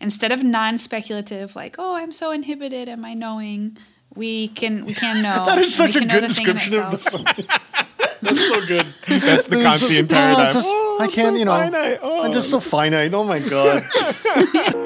instead of non-speculative, like "Oh, I'm so inhibited, am I knowing?" We can we can know. That is such a good the thing in description of the. That's so good. That's the There's so- Kantian Oh, paradigm. it's Oh, I can't, so you know. finite. Oh. I'm just oh. so finite. Oh my god.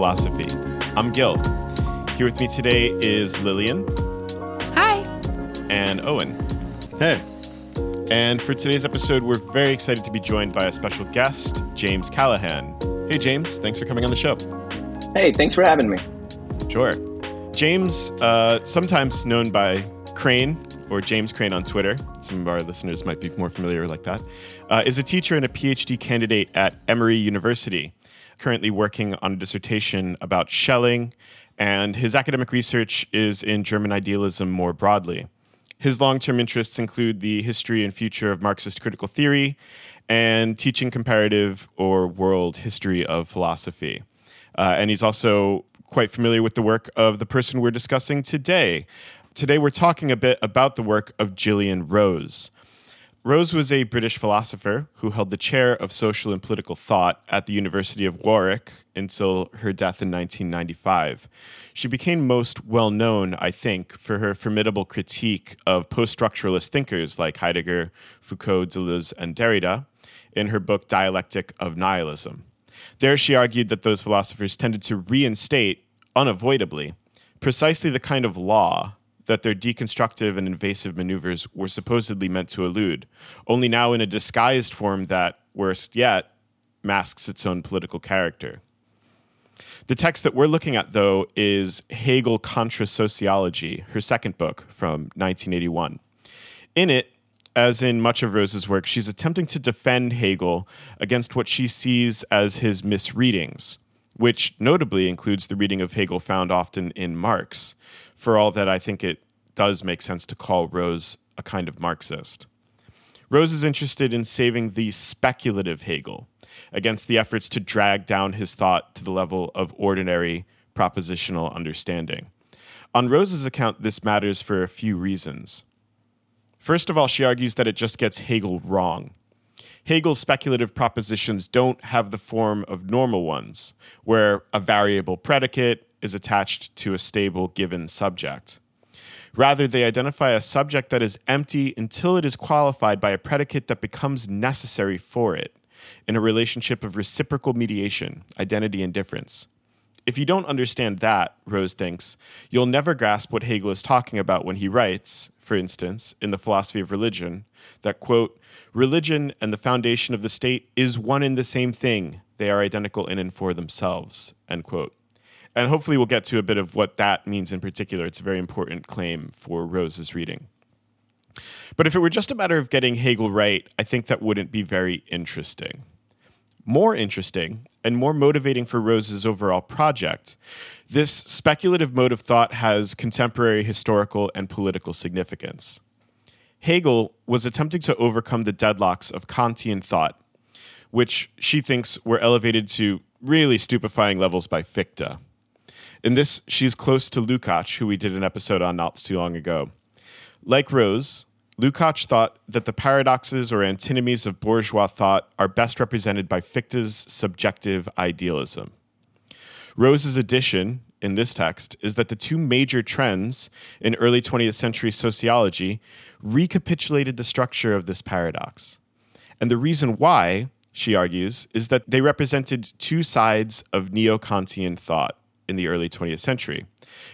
Philosophy. I'm Gil. Here with me today is Lillian Hi. and Owen. hey. And for today's episode, we're very excited to be joined by a special guest, James Callahan. Hey, James, thanks for coming on the show. Hey, thanks for having me. Sure. James, uh, sometimes known by Crane or James Crane on Twitter, some of our listeners might be more familiar like that, uh, is a teacher and a PhD candidate at Emory University, currently working on a dissertation about Schelling, and his academic research is in German idealism more broadly. His long term interests include the history and future of Marxist critical theory and teaching comparative or world history of philosophy. Uh, and he's also quite familiar with the work of the person we're discussing today. Today, we're talking a bit about the work of Gillian Rose. Rose was a British philosopher who held the chair of social and political thought at the University of Warwick until her death in 1995. She became most well known, I think, for her formidable critique of post structuralist thinkers like Heidegger, Foucault, Deleuze, and Derrida in her book Dialectic of Nihilism. There, she argued that those philosophers tended to reinstate, unavoidably, precisely the kind of law that their deconstructive and invasive maneuvers were supposedly meant to elude, only now in a disguised form that, worst yet, masks its own political character. The text that we're looking at, though, is Hegel Contra Sociology, her second book from 1981. In it, as in much of Rose's work, she's attempting to defend Hegel against what she sees as his misreadings, which notably includes the reading of Hegel found often in Marx, for all that I think it does make sense to call Rose a kind of Marxist. Rose is interested in saving the speculative Hegel against the efforts to drag down his thought to the level of ordinary propositional understanding. On Rose's account, this matters for a few reasons. First of all, she argues that it just gets Hegel wrong. Hegel's speculative propositions don't have the form of normal ones, where a variable predicate is attached to a stable given subject. Rather, they identify a subject that is empty until it is qualified by a predicate that becomes necessary for it in a relationship of reciprocal mediation, identity, and difference. If you don't understand that, Rose thinks, you'll never grasp what Hegel is talking about when he writes, for instance, in the philosophy of religion, that, quote, religion and the foundation of the state is one and the same thing. They are identical in and for themselves, end quote. And hopefully we'll get to a bit of what that means in particular. It's a very important claim for Rose's reading. But if it were just a matter of getting Hegel right, I think that wouldn't be very interesting. More interesting and more motivating for Rose's overall project, this speculative mode of thought has contemporary historical and political significance. Hegel was attempting to overcome the deadlocks of Kantian thought, which she thinks were elevated to really stupefying levels by Fichte. In this, she's close to Lukács, who we did an episode on not too long ago. Like Rose, Lukács thought that the paradoxes or antinomies of bourgeois thought are best represented by Fichte's subjective idealism. Rose's addition in this text is that the two major trends in early 20th century sociology recapitulated the structure of this paradox. And the reason why, she argues, is that they represented two sides of neo Kantian thought in the early 20th century.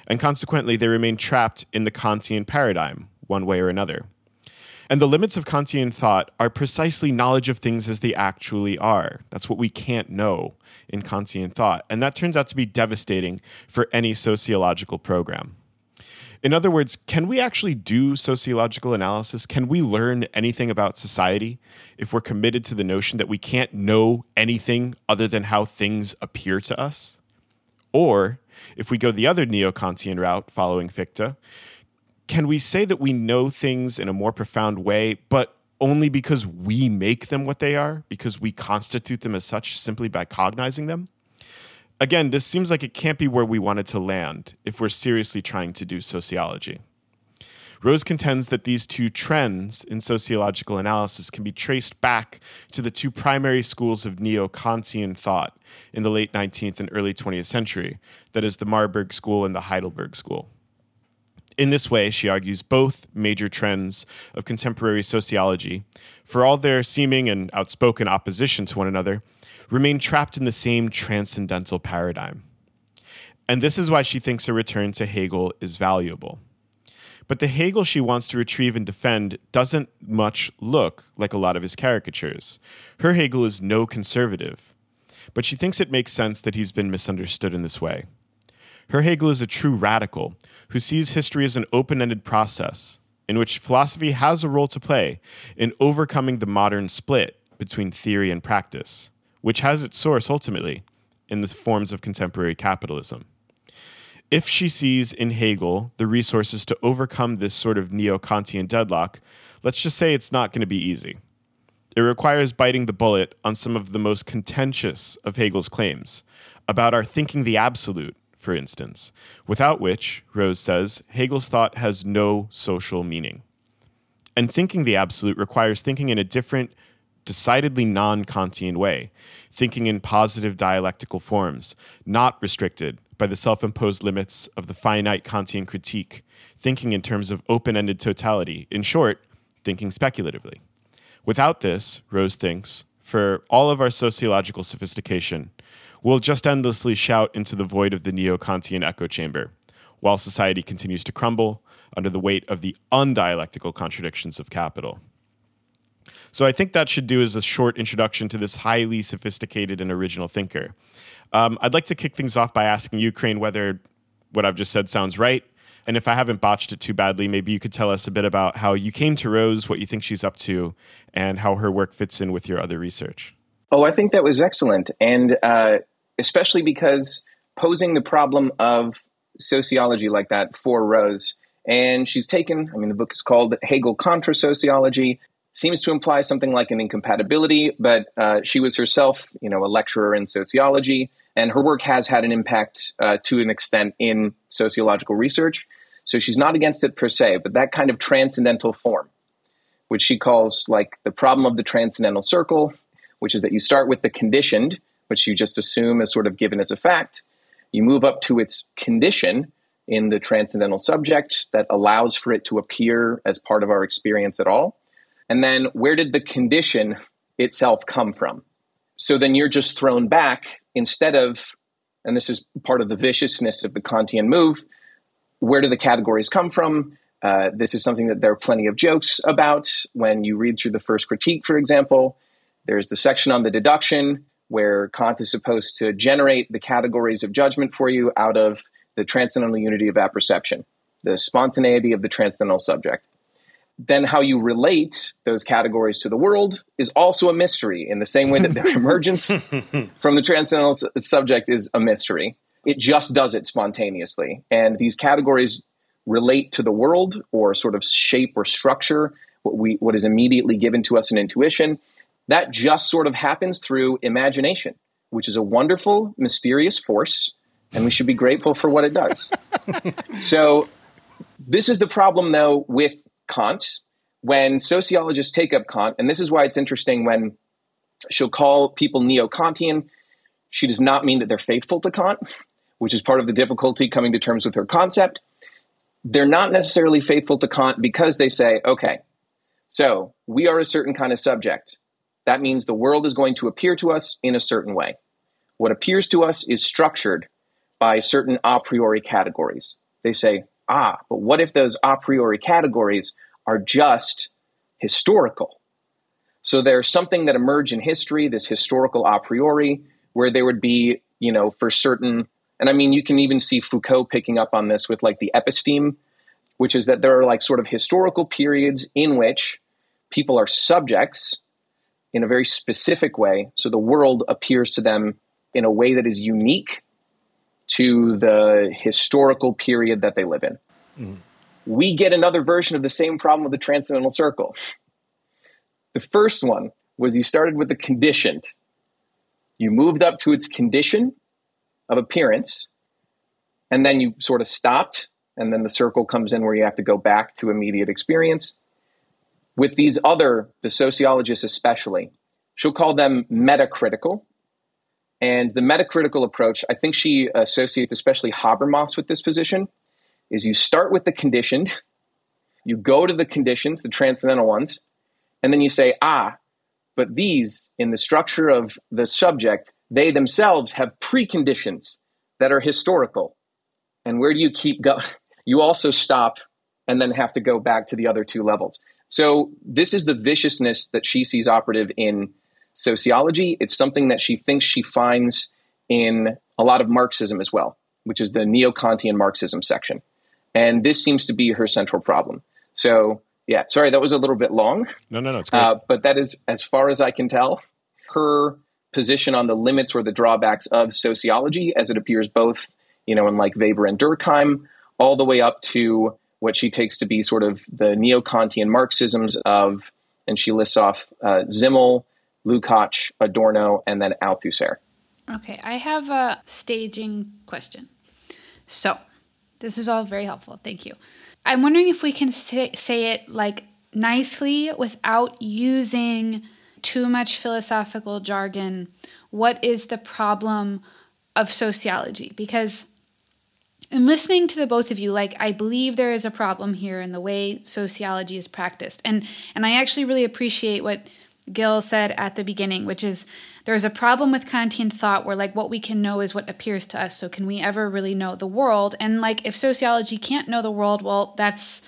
And consequently, they remain trapped in the Kantian paradigm, one way or another. And the limits of Kantian thought are precisely knowledge of things as they actually are. That's what we can't know in Kantian thought. And that turns out to be devastating for any sociological program. In other words, can we actually do sociological analysis? Can we learn anything about society if we're committed to the notion that we can't know anything other than how things appear to us? Or if we go the other neo Kantian route following Fichte, can we say that we know things in a more profound way, but only because we make them what they are, because we constitute them as such simply by cognizing them? Again, this seems like it can't be where we wanted to land if we're seriously trying to do sociology. Rose contends that these two trends in sociological analysis can be traced back to the two primary schools of neo Kantian thought in the late 19th and early 20th century that is, the Marburg School and the Heidelberg School. In this way, she argues, both major trends of contemporary sociology, for all their seeming and outspoken opposition to one another, remain trapped in the same transcendental paradigm. And this is why she thinks a return to Hegel is valuable. But the Hegel she wants to retrieve and defend doesn't much look like a lot of his caricatures. Her Hegel is no conservative, but she thinks it makes sense that he's been misunderstood in this way. Her Hegel is a true radical who sees history as an open ended process in which philosophy has a role to play in overcoming the modern split between theory and practice, which has its source ultimately in the forms of contemporary capitalism. If she sees in Hegel the resources to overcome this sort of neo Kantian deadlock, let's just say it's not going to be easy. It requires biting the bullet on some of the most contentious of Hegel's claims about our thinking the absolute for instance, without which, Rose says, Hegel's thought has no social meaning. And thinking the absolute requires thinking in a different, decidedly non Kantian way, thinking in positive dialectical forms, not restricted by the self imposed limits of the finite Kantian critique, thinking in terms of open ended totality, in short, thinking speculatively. Without this, Rose thinks, for all of our sociological sophistication, we'll just endlessly shout into the void of the neo Kantian echo chamber, while society continues to crumble under the weight of the undialectical contradictions of capital. So I think that should do as a short introduction to this highly sophisticated and original thinker. Um, I'd like to kick things off by asking you Crane whether what I've just said sounds right. And if I haven't botched it too badly, maybe you could tell us a bit about how you came to Rose, what you think she's up to, and how her work fits in with your other research. Oh, I think that was excellent. And uh, especially because posing the problem of sociology like that for Rose, and she's taken, I mean, the book is called Hegel Contra Sociology, seems to imply something like an incompatibility, but uh, she was herself, you know, a lecturer in sociology, and her work has had an impact uh, to an extent in sociological research. So she's not against it per se, but that kind of transcendental form, which she calls like the problem of the transcendental circle, which is that you start with the conditioned, which you just assume is sort of given as a fact. You move up to its condition in the transcendental subject that allows for it to appear as part of our experience at all. And then where did the condition itself come from? So then you're just thrown back instead of, and this is part of the viciousness of the Kantian move, where do the categories come from? Uh, this is something that there are plenty of jokes about. When you read through the first critique, for example, there's the section on the deduction where Kant is supposed to generate the categories of judgment for you out of the transcendental unity of apperception, the spontaneity of the transcendental subject. Then, how you relate those categories to the world is also a mystery, in the same way that their emergence from the transcendental subject is a mystery. It just does it spontaneously. And these categories relate to the world or sort of shape or structure what, we, what is immediately given to us in intuition that just sort of happens through imagination, which is a wonderful, mysterious force, and we should be grateful for what it does. so, this is the problem, though, with Kant. When sociologists take up Kant, and this is why it's interesting when she'll call people neo Kantian, she does not mean that they're faithful to Kant, which is part of the difficulty coming to terms with her concept. They're not necessarily faithful to Kant because they say, okay, so we are a certain kind of subject. That means the world is going to appear to us in a certain way. What appears to us is structured by certain a priori categories. They say, ah, but what if those a priori categories are just historical? So there's something that emerged in history, this historical a priori, where there would be, you know, for certain, and I mean, you can even see Foucault picking up on this with like the episteme which is that there are like sort of historical periods in which people are subjects in a very specific way. So the world appears to them in a way that is unique to the historical period that they live in. Mm. We get another version of the same problem with the transcendental circle. The first one was you started with the conditioned. You moved up to its condition of appearance, and then you sort of stopped, and then the circle comes in where you have to go back to immediate experience. With these other, the sociologists especially, she'll call them metacritical. And the metacritical approach, I think she associates especially Habermas with this position, is you start with the conditioned, you go to the conditions, the transcendental ones, and then you say, ah, but these, in the structure of the subject, they themselves have preconditions that are historical. And where do you keep going? You also stop and then have to go back to the other two levels. So, this is the viciousness that she sees operative in sociology. It's something that she thinks she finds in a lot of Marxism as well, which is the neo Kantian Marxism section. And this seems to be her central problem. So, yeah, sorry, that was a little bit long. No, no, no, it's great. Uh, but that is, as far as I can tell, her position on the limits or the drawbacks of sociology as it appears both, you know, in like Weber and Durkheim, all the way up to what she takes to be sort of the neo Kantian Marxisms of, and she lists off uh, Simmel, Lukács, Adorno, and then Althusser. Okay, I have a staging question. So, this is all very helpful. Thank you. I'm wondering if we can say, say it like nicely without using too much philosophical jargon. What is the problem of sociology? Because in listening to the both of you, like I believe there is a problem here in the way sociology is practiced. And and I actually really appreciate what Gil said at the beginning, which is there's a problem with Kantian thought where like what we can know is what appears to us. So can we ever really know the world? And like if sociology can't know the world, well, that's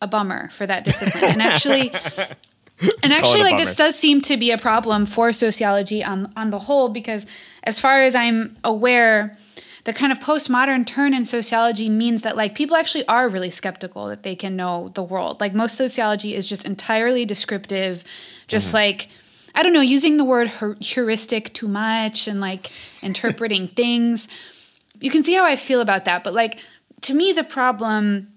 a bummer for that discipline. And actually and actually like this does seem to be a problem for sociology on on the whole because as far as I'm aware, the kind of postmodern turn in sociology means that like people actually are really skeptical that they can know the world. Like most sociology is just entirely descriptive just mm-hmm. like I don't know, using the word heuristic too much and like interpreting things. You can see how I feel about that, but like to me the problem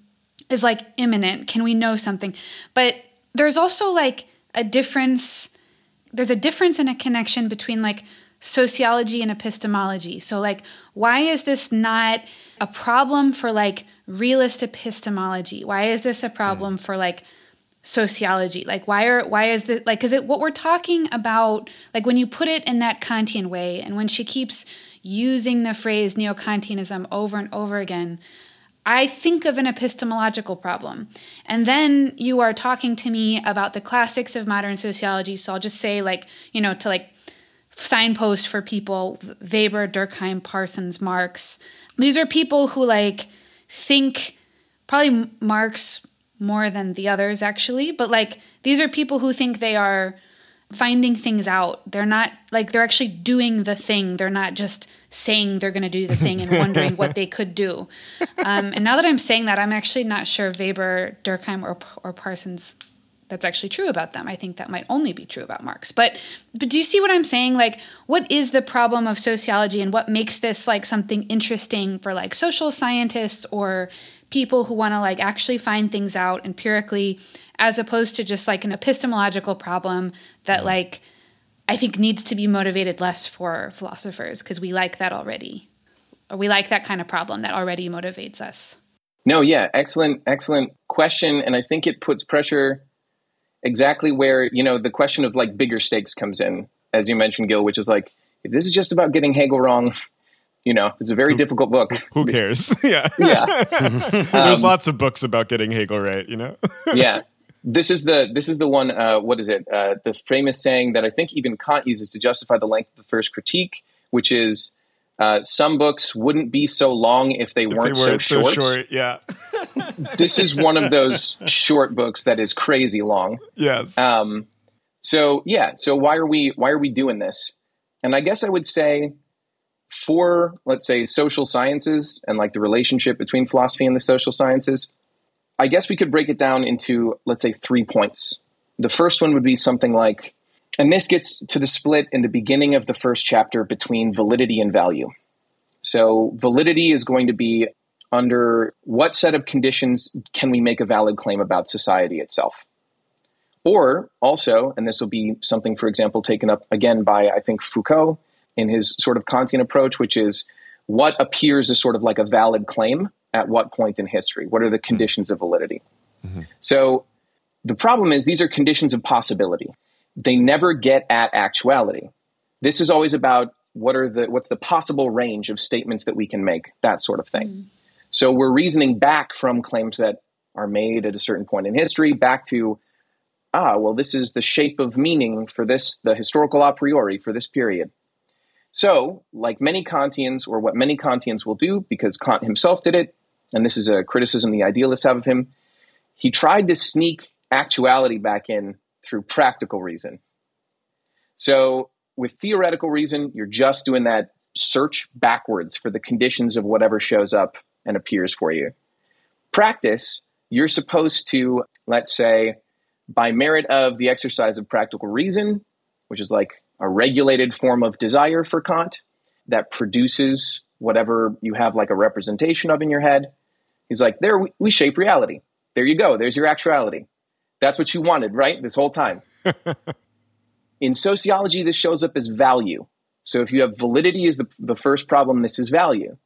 is like imminent. Can we know something? But there's also like a difference there's a difference and a connection between like sociology and epistemology. So like why is this not a problem for like realist epistemology? Why is this a problem for like sociology? Like why are why is this like because it what we're talking about like when you put it in that kantian way and when she keeps using the phrase neo-kantianism over and over again i think of an epistemological problem. And then you are talking to me about the classics of modern sociology so i'll just say like you know to like signpost for people weber durkheim parsons marx. These are people who like think probably marx more than the others actually but like these are people who think they are finding things out they're not like they're actually doing the thing they're not just saying they're going to do the thing and wondering what they could do um, and now that i'm saying that i'm actually not sure weber durkheim or, or parsons that's actually true about them. I think that might only be true about Marx. But but do you see what I'm saying? Like what is the problem of sociology and what makes this like something interesting for like social scientists or people who want to like actually find things out empirically as opposed to just like an epistemological problem that mm-hmm. like I think needs to be motivated less for philosophers because we like that already. Or we like that kind of problem that already motivates us. No, yeah, excellent excellent question and I think it puts pressure exactly where, you know, the question of like bigger stakes comes in as you mentioned Gil, which is like if this is just about getting Hegel wrong, you know, it's a very who, difficult book. Who cares? yeah. Yeah. There's um, lots of books about getting Hegel right, you know? yeah. This is the this is the one uh, what is it? Uh, the famous saying that I think even Kant uses to justify the length of the first critique, which is uh, some books wouldn't be so long if they, weren't, they weren't, so, so short. short. Yeah. this is one of those short books that is crazy long. Yes. Um, so yeah, so why are we why are we doing this? And I guess I would say for let's say social sciences and like the relationship between philosophy and the social sciences I guess we could break it down into, let's say, three points. The first one would be something like, and this gets to the split in the beginning of the first chapter between validity and value. So, validity is going to be under what set of conditions can we make a valid claim about society itself? Or also, and this will be something, for example, taken up again by, I think, Foucault in his sort of Kantian approach, which is what appears as sort of like a valid claim at what point in history? What are the conditions of validity? Mm-hmm. So the problem is these are conditions of possibility. They never get at actuality. This is always about what are the what's the possible range of statements that we can make, that sort of thing. Mm. So we're reasoning back from claims that are made at a certain point in history back to ah, well, this is the shape of meaning for this, the historical a priori for this period. So, like many Kantians, or what many Kantians will do, because Kant himself did it, and this is a criticism the idealists have of him, he tried to sneak actuality back in through practical reason. So, with theoretical reason, you're just doing that search backwards for the conditions of whatever shows up and appears for you. Practice, you're supposed to, let's say, by merit of the exercise of practical reason, which is like a regulated form of desire for Kant that produces whatever you have like a representation of in your head. He's like, there, we, we shape reality. There you go. There's your actuality. That's what you wanted, right? This whole time. in sociology, this shows up as value. So if you have validity is the, the first problem, this is value.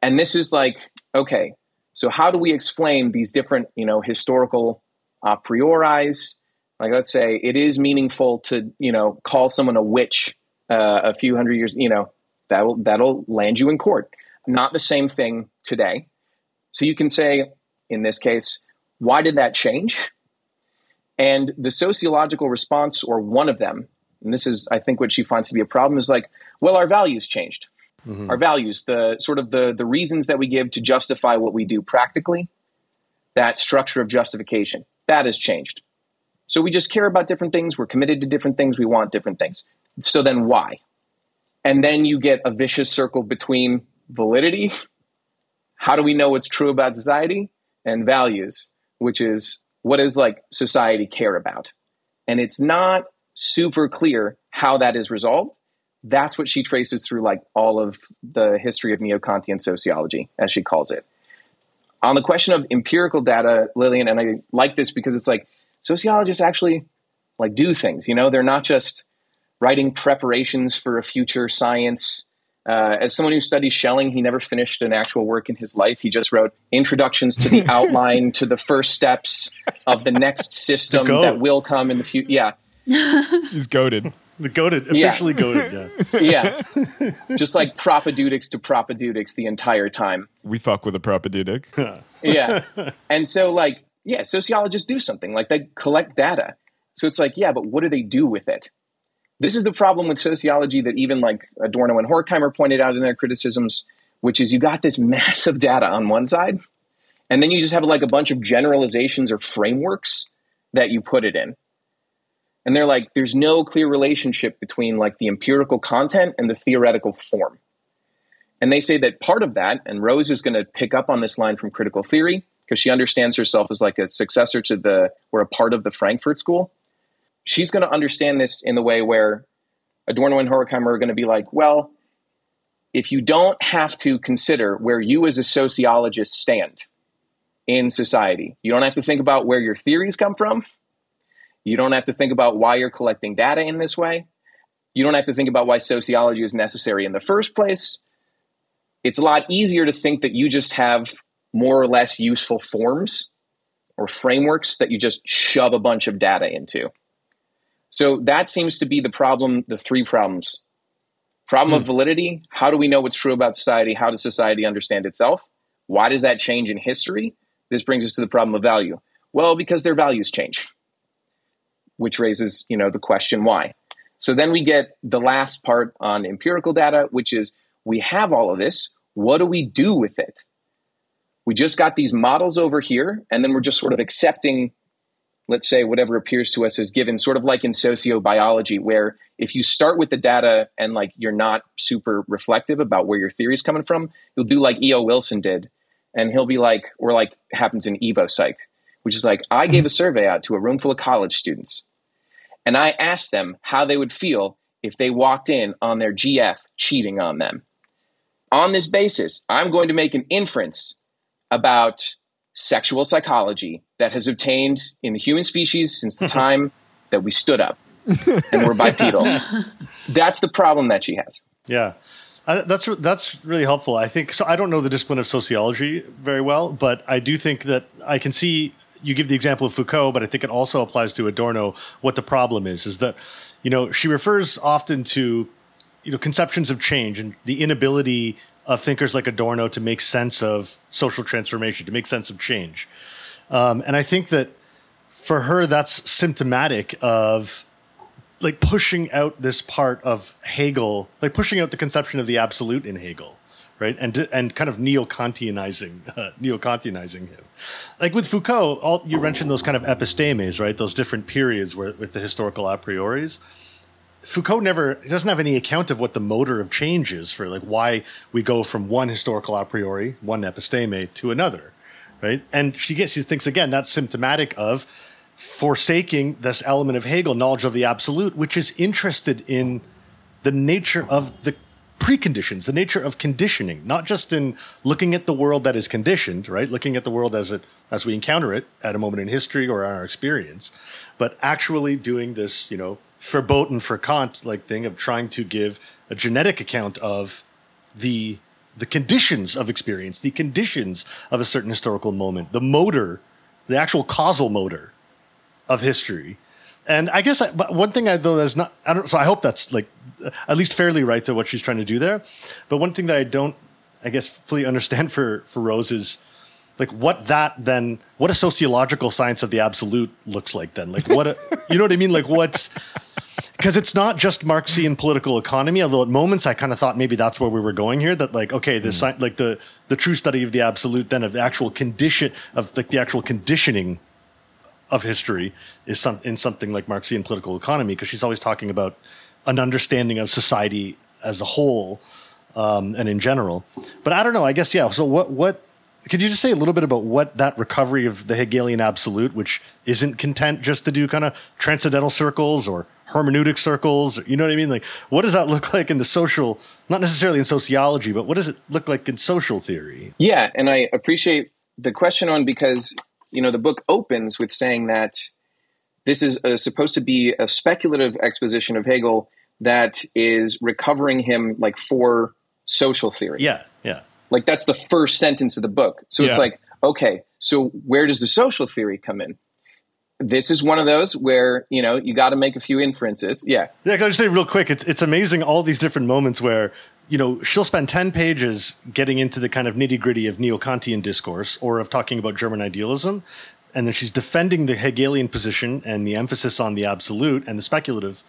And this is like, okay, so how do we explain these different, you know, historical a priori's. Like, let's say it is meaningful to, you know, call someone a witch uh, a few hundred years, you know, that'll, that'll land you in court. Not the same thing today. So you can say, in this case, why did that change? And the sociological response, or one of them, and this is, I think, what she finds to be a problem, is like, well, our values changed. Mm-hmm. Our values, the sort of the the reasons that we give to justify what we do practically, that structure of justification. That has changed. So we just care about different things. We're committed to different things. We want different things. So then why? And then you get a vicious circle between validity, how do we know what's true about society, and values, which is what does like society care about? And it's not super clear how that is resolved. That's what she traces through like all of the history of neo-Kantian sociology, as she calls it on the question of empirical data, Lillian, and I like this because it's like sociologists actually like do things. You know, they're not just writing preparations for a future science. Uh, as someone who studies Schelling, he never finished an actual work in his life. He just wrote introductions to the outline, to the first steps of the next system that will come in the future. Yeah, he's goaded. The goaded, officially yeah. goaded. Yeah. yeah. Just like propaedeutics to propaedeutics the entire time. We fuck with a propaedeutic. yeah. And so, like, yeah, sociologists do something like they collect data. So it's like, yeah, but what do they do with it? This is the problem with sociology that even like Adorno and Horkheimer pointed out in their criticisms, which is you got this massive data on one side, and then you just have like a bunch of generalizations or frameworks that you put it in and they're like there's no clear relationship between like the empirical content and the theoretical form and they say that part of that and rose is going to pick up on this line from critical theory because she understands herself as like a successor to the or a part of the frankfurt school she's going to understand this in the way where adorno and horkheimer are going to be like well if you don't have to consider where you as a sociologist stand in society you don't have to think about where your theories come from you don't have to think about why you're collecting data in this way. You don't have to think about why sociology is necessary in the first place. It's a lot easier to think that you just have more or less useful forms or frameworks that you just shove a bunch of data into. So that seems to be the problem, the three problems. Problem hmm. of validity how do we know what's true about society? How does society understand itself? Why does that change in history? This brings us to the problem of value. Well, because their values change which raises, you know, the question why. So then we get the last part on empirical data, which is we have all of this. What do we do with it? We just got these models over here, and then we're just sort of accepting, let's say, whatever appears to us as given, sort of like in sociobiology, where if you start with the data and like you're not super reflective about where your theory is coming from, you'll do like E.O. Wilson did and he'll be like, or like happens in Evo Psych, which is like, I gave a mm-hmm. survey out to a room full of college students, and I asked them how they would feel if they walked in on their GF cheating on them. On this basis, I'm going to make an inference about sexual psychology that has obtained in the human species since the time that we stood up and were bipedal. That's the problem that she has. Yeah. Uh, that's that's really helpful. I think so. I don't know the discipline of sociology very well, but I do think that I can see you give the example of Foucault, but I think it also applies to Adorno. What the problem is is that you know she refers often to you know conceptions of change and the inability of thinkers like Adorno to make sense of social transformation, to make sense of change. Um, and I think that for her, that's symptomatic of like pushing out this part of Hegel, like pushing out the conception of the absolute in Hegel, right? And and kind of neo-Kantianizing, uh, neo-Kantianizing him. Like with Foucault, all you mentioned those kind of epistemes, right? Those different periods where with the historical a prioris. Foucault never doesn't have any account of what the motor of change is for like why we go from one historical a priori, one episteme to another, right? And she gets she thinks again that's symptomatic of forsaking this element of Hegel, knowledge of the absolute, which is interested in the nature of the preconditions, the nature of conditioning, not just in looking at the world that is conditioned, right? Looking at the world as it as we encounter it at a moment in history or our experience, but actually doing this, you know, verboten for Kant like thing of trying to give a genetic account of the the conditions of experience, the conditions of a certain historical moment, the motor, the actual causal motor of history. And I guess I, one thing I though that's not I don't so I hope that's like at least fairly right to what she's trying to do there. But one thing that I don't I guess fully understand for for Rose is like what that then what a sociological science of the absolute looks like then like what a, you know what i mean like what's because it's not just marxian political economy although at moments i kind of thought maybe that's where we were going here that like okay the mm. like the the true study of the absolute then of the actual condition of like the actual conditioning of history is some in something like marxian political economy because she's always talking about an understanding of society as a whole um, and in general but i don't know i guess yeah so what what could you just say a little bit about what that recovery of the Hegelian absolute, which isn't content just to do kind of transcendental circles or hermeneutic circles, you know what I mean? Like, what does that look like in the social, not necessarily in sociology, but what does it look like in social theory? Yeah, and I appreciate the question Owen because you know the book opens with saying that this is a, supposed to be a speculative exposition of Hegel that is recovering him like for social theory. Yeah, yeah. Like that's the first sentence of the book. So yeah. it's like, okay, so where does the social theory come in? This is one of those where you know you got to make a few inferences. Yeah, yeah. Can I just say real quick? It's it's amazing all these different moments where you know she'll spend ten pages getting into the kind of nitty gritty of neo Kantian discourse or of talking about German idealism, and then she's defending the Hegelian position and the emphasis on the absolute and the speculative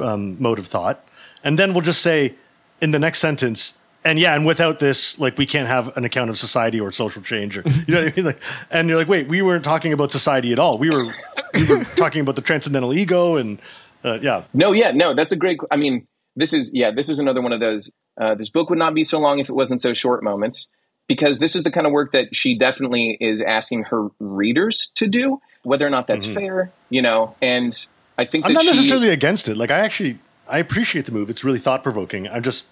um, mode of thought, and then we'll just say in the next sentence, and yeah, and without this, like we can't have an account of society or social change, or you know what I mean. Like, and you're like, wait, we weren't talking about society at all. We were we were talking about the transcendental ego, and uh, yeah. No, yeah, no, that's a great. I mean, this is yeah, this is another one of those. Uh, this book would not be so long if it wasn't so short. Moments, because this is the kind of work that she definitely is asking her readers to do, whether or not that's mm-hmm. fair, you know. And I think I'm not she, necessarily against it. Like, I actually I appreciate the move. It's really thought provoking. I'm just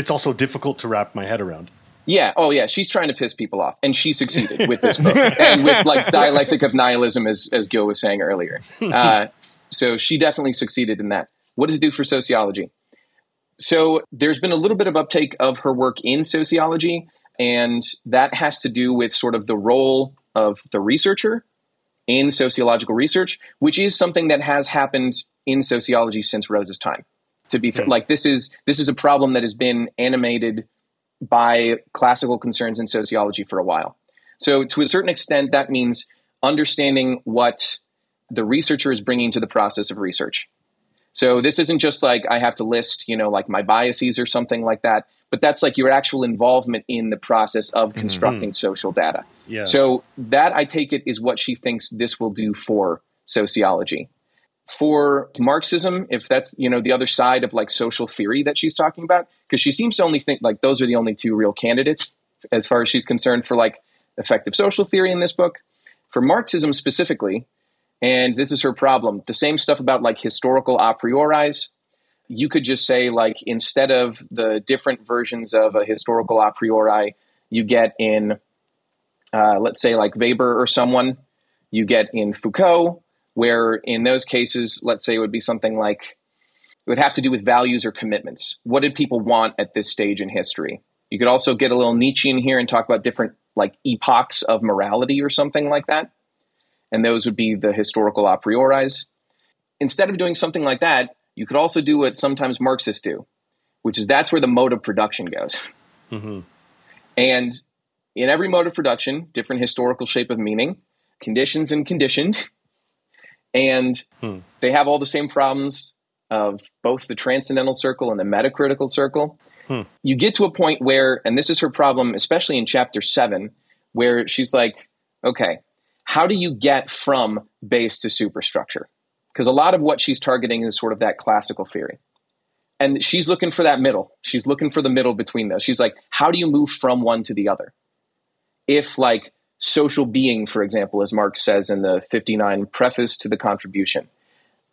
it's also difficult to wrap my head around. Yeah. Oh, yeah. She's trying to piss people off, and she succeeded with this book and with like dialectic of nihilism, as as Gil was saying earlier. Uh, so she definitely succeeded in that. What does it do for sociology? So there's been a little bit of uptake of her work in sociology, and that has to do with sort of the role of the researcher in sociological research, which is something that has happened in sociology since Rose's time to be fair. Like this is this is a problem that has been animated by classical concerns in sociology for a while. So to a certain extent, that means understanding what the researcher is bringing to the process of research. So this isn't just like I have to list, you know, like my biases or something like that, but that's like your actual involvement in the process of mm-hmm. constructing mm-hmm. social data. Yeah. So that I take it is what she thinks this will do for sociology for Marxism, if that's you know the other side of like social theory that she's talking about, because she seems to only think like those are the only two real candidates as far as she's concerned for like effective social theory in this book. For Marxism specifically, and this is her problem, the same stuff about like historical a prioris, you could just say like instead of the different versions of a historical a priori you get in uh, let's say like Weber or someone, you get in Foucault, where in those cases, let's say it would be something like it would have to do with values or commitments. What did people want at this stage in history? You could also get a little Nietzschean here and talk about different like epochs of morality or something like that. And those would be the historical a prioris. Instead of doing something like that, you could also do what sometimes Marxists do, which is that's where the mode of production goes. Mm-hmm. And in every mode of production, different historical shape of meaning, conditions and conditioned. And hmm. they have all the same problems of both the transcendental circle and the metacritical circle. Hmm. You get to a point where, and this is her problem, especially in chapter seven, where she's like, okay, how do you get from base to superstructure? Because a lot of what she's targeting is sort of that classical theory. And she's looking for that middle. She's looking for the middle between those. She's like, how do you move from one to the other? if like social being, for example, as Marx says in the 59 preface to the contribution,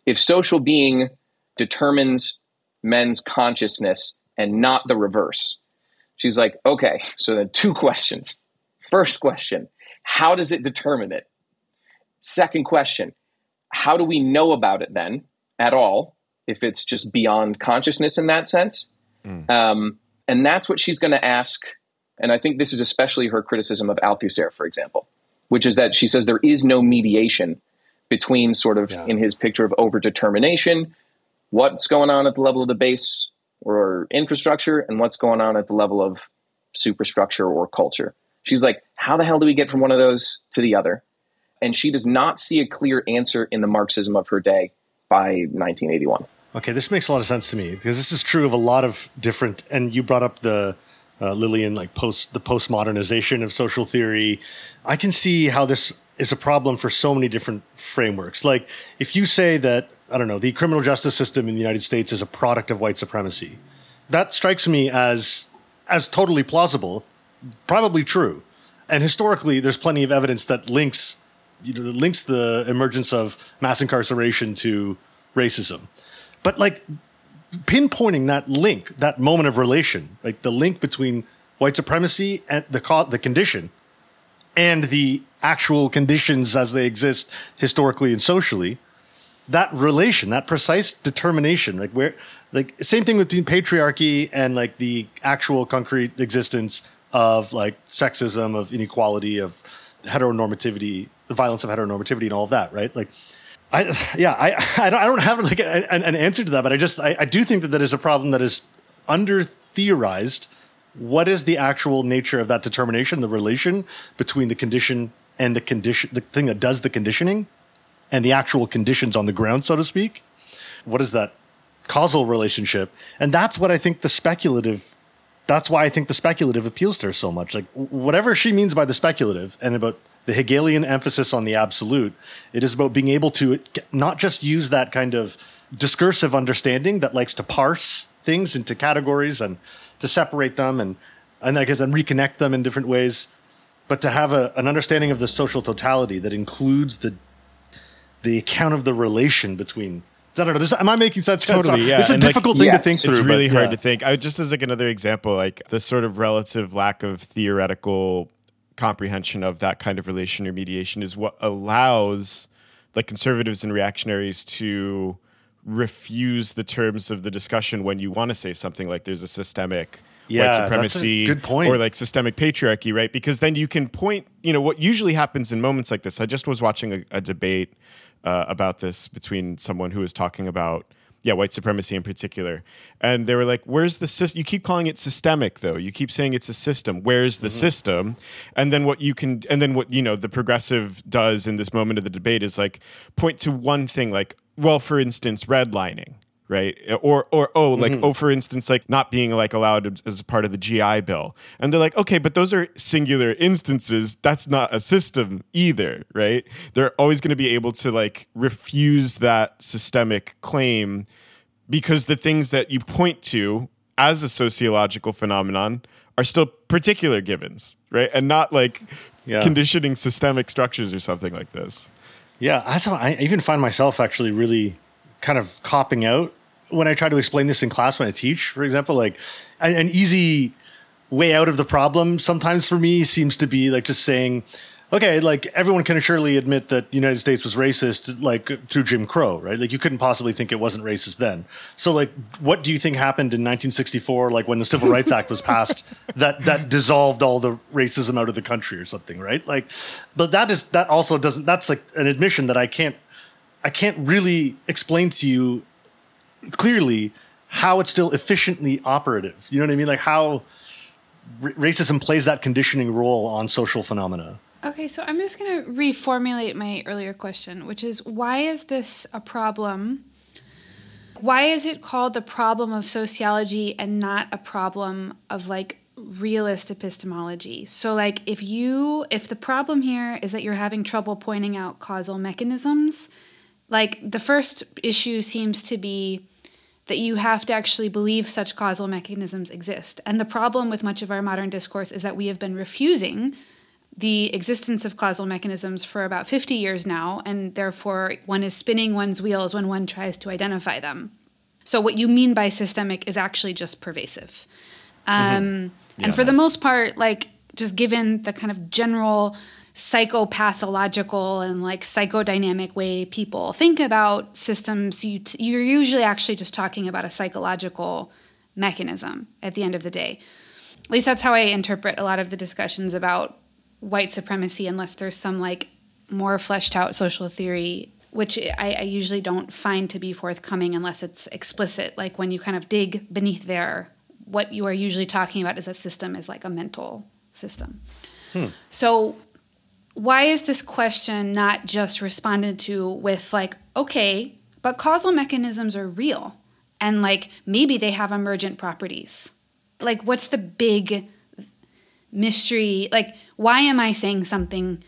if social being determines men's consciousness and not the reverse, she's like, okay, so then two questions. First question, how does it determine it? Second question, how do we know about it then at all if it's just beyond consciousness in that sense? Mm. Um, and that's what she's going to ask and I think this is especially her criticism of Althusser, for example, which is that she says there is no mediation between sort of yeah. in his picture of overdetermination, what's going on at the level of the base or infrastructure, and what's going on at the level of superstructure or culture. She's like, how the hell do we get from one of those to the other? And she does not see a clear answer in the Marxism of her day by 1981. Okay, this makes a lot of sense to me because this is true of a lot of different. And you brought up the uh, Lillian, like post the postmodernization of social theory. I can see how this is a problem for so many different frameworks. Like if you say that I don't know the criminal justice system in the United States is a product of white supremacy, that strikes me as as totally plausible, probably true, and historically there's plenty of evidence that links you know links the emergence of mass incarceration to racism. But like pinpointing that link, that moment of relation, like the link between white supremacy and the the condition and the actual conditions as they exist historically and socially that relation that precise determination like where like same thing between patriarchy and like the actual concrete existence of like sexism of inequality of heteronormativity the violence of heteronormativity and all of that right? Like I yeah I I don't, have like an, an, answer to that, but I just I, I do think that that is a problem that is under theorized. What is the actual nature of that determination, the relation between the condition and the condition, the thing that does the conditioning, and the actual conditions on the ground, so to speak? What is that causal relationship? And that's what I think the speculative. That's why I think the speculative appeals to her so much. Like whatever she means by the speculative, and about the Hegelian emphasis on the absolute. It is about being able to not just use that kind of discursive understanding that likes to parse things into categories and to separate them and and I guess and reconnect them in different ways, but to have a, an understanding of the social totality that includes the the account of the relation between I don't know. This, am I making sense? Totally. Yeah. It's a and difficult like, thing yes, to think through. It's really but, hard yeah. to think. I just as like another example, like the sort of relative lack of theoretical comprehension of that kind of relation or mediation is what allows like conservatives and reactionaries to refuse the terms of the discussion when you want to say something like there's a systemic yeah, white supremacy good point. or like systemic patriarchy, right? Because then you can point, you know, what usually happens in moments like this. I just was watching a, a debate uh, about this between someone who was talking about yeah, white supremacy in particular. And they were like, "Where's the system? You keep calling it systemic, though. You keep saying it's a system. Where's the mm-hmm. system?" And then what you can, and then what you know, the progressive does in this moment of the debate is like point to one thing, like, well, for instance, redlining right? Or or oh, like mm-hmm. oh, for instance, like not being like allowed as part of the GI Bill, and they're like, okay, but those are singular instances. That's not a system either, right? They're always going to be able to like refuse that systemic claim because the things that you point to as a sociological phenomenon are still particular givens, right? And not like Yeah. conditioning systemic structures or something like this. Yeah, that's how I even find myself actually really kind of copping out when I try to explain this in class when I teach, for example. Like an, easy way out of the problem sometimes for me seems to be like just saying, okay, like everyone can surely admit that the United States was racist, like through Jim Crow, right? Like you couldn't possibly think it wasn't racist then. So, like, what do you think happened in 1964, like when the Civil Rights Act was passed, that that dissolved all the racism out of the country or something, right? Like, but that is that also doesn't. That's like an admission that I can't, I can't really explain to you clearly how it's still efficiently operative. You know what I mean? Like how r- racism plays that conditioning role on social phenomena. Okay, so I'm just going to reformulate my earlier question, which is why is this a problem? Why is it called the problem of sociology and not a problem of like realist epistemology? So like if you if the problem here is that you're having trouble pointing out causal mechanisms, like the first issue seems to be that you have to actually believe such causal mechanisms exist. And the problem with much of our modern discourse is that we have been refusing the existence of causal mechanisms for about 50 years now, and therefore one is spinning one's wheels when one tries to identify them. So, what you mean by systemic is actually just pervasive. Um, Yeah, and for the most part, like, just given the kind of general psychopathological and like psychodynamic way people think about systems, you t- you're usually actually just talking about a psychological mechanism at the end of the day. At least that's how I interpret a lot of the discussions about white supremacy, unless there's some like more fleshed out social theory, which I, I usually don't find to be forthcoming unless it's explicit. Like when you kind of dig beneath there, what you are usually talking about as a system is like a mental system. Hmm. So why is this question not just responded to with like okay but causal mechanisms are real and like maybe they have emergent properties like what's the big mystery like why am i saying something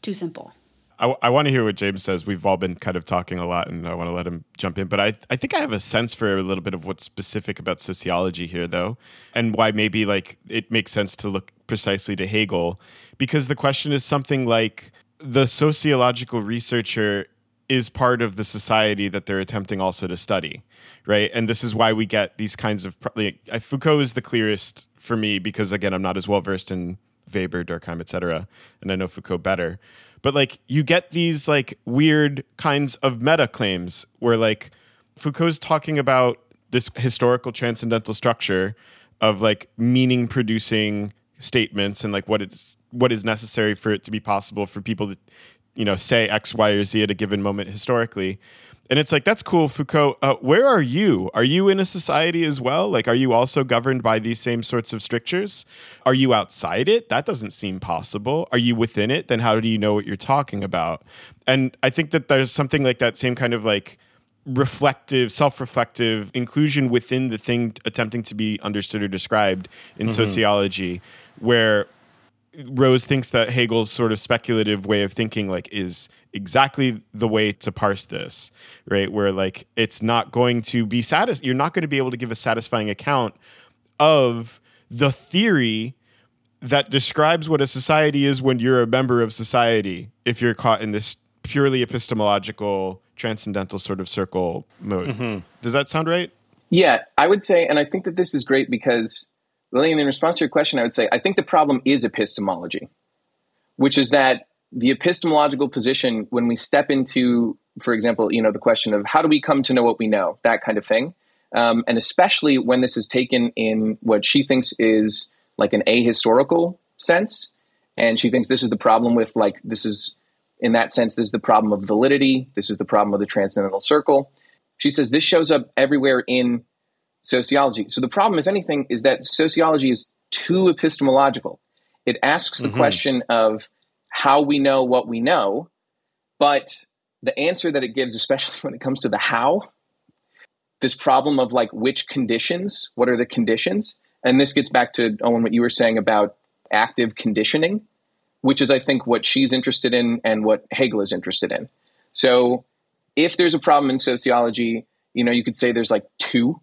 too simple I, I want to hear what James says. We've all been kind of talking a lot, and I want to let him jump in. But I, I think I have a sense for a little bit of what's specific about sociology here, though, and why maybe like it makes sense to look precisely to Hegel, because the question is something like the sociological researcher is part of the society that they're attempting also to study, right? And this is why we get these kinds of like, Foucault is the clearest for me because again, I'm not as well versed in Weber, Durkheim, etc., and I know Foucault better. But like, you get these like weird kinds of meta claims where like Foucault's talking about this historical transcendental structure of like meaning producing statements and like what it's what is necessary for it to be possible for people to you know say x y or z at a given moment historically. And it's like that's cool foucault. Uh, where are you? Are you in a society as well? Like are you also governed by these same sorts of strictures? Are you outside it? That doesn't seem possible. Are you within it? Then how do you know what you're talking about? And i think that there's something like that same kind of like reflective, self-reflective inclusion within the thing attempting to be understood or described in sociology, where Rose thinks that Hegel's sort of speculative way of thinking like is exactly the way to parse this, right? Where like it's not going to be satis- you're not going to be able to give a satisfying account of the theory that describes what a society is when you're a member of society if you're caught in this purely epistemological transcendental sort of circle mode. Mm-hmm. Does that sound right? Yeah, I would say, and I think that this is great because, Lillian, in response to your question, I would say I think the problem is epistemology, which is that the epistemological position, when we step into, for example, you know, the question of how do we come to know what we know, that kind of thing, um, and especially when this is taken in what she thinks is like an ahistorical sense, and she thinks this is the problem with like this is in that sense this is the problem of validity, this is the problem of the transcendental circle. She says this shows up everywhere in sociology. So the problem, if anything, is that sociology is too epistemological. It asks the mm-hmm. question of how we know what we know, but the answer that it gives, especially when it comes to the how, this problem of like which conditions, what are the conditions? And this gets back to Owen, what you were saying about active conditioning, which is, I think, what she's interested in and what Hegel is interested in. So if there's a problem in sociology, you know, you could say there's like two.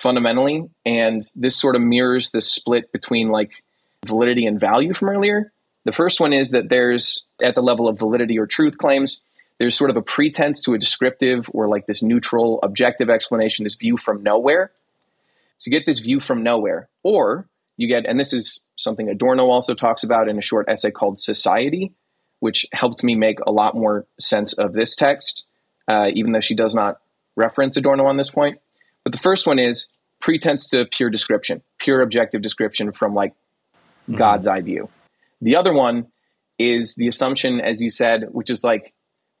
Fundamentally, and this sort of mirrors the split between like validity and value from earlier. The first one is that there's at the level of validity or truth claims, there's sort of a pretense to a descriptive or like this neutral objective explanation, this view from nowhere. So you get this view from nowhere, or you get, and this is something Adorno also talks about in a short essay called Society, which helped me make a lot more sense of this text, uh, even though she does not reference Adorno on this point. But the first one is pretense to pure description, pure objective description from like mm-hmm. God's eye view. The other one is the assumption, as you said, which is like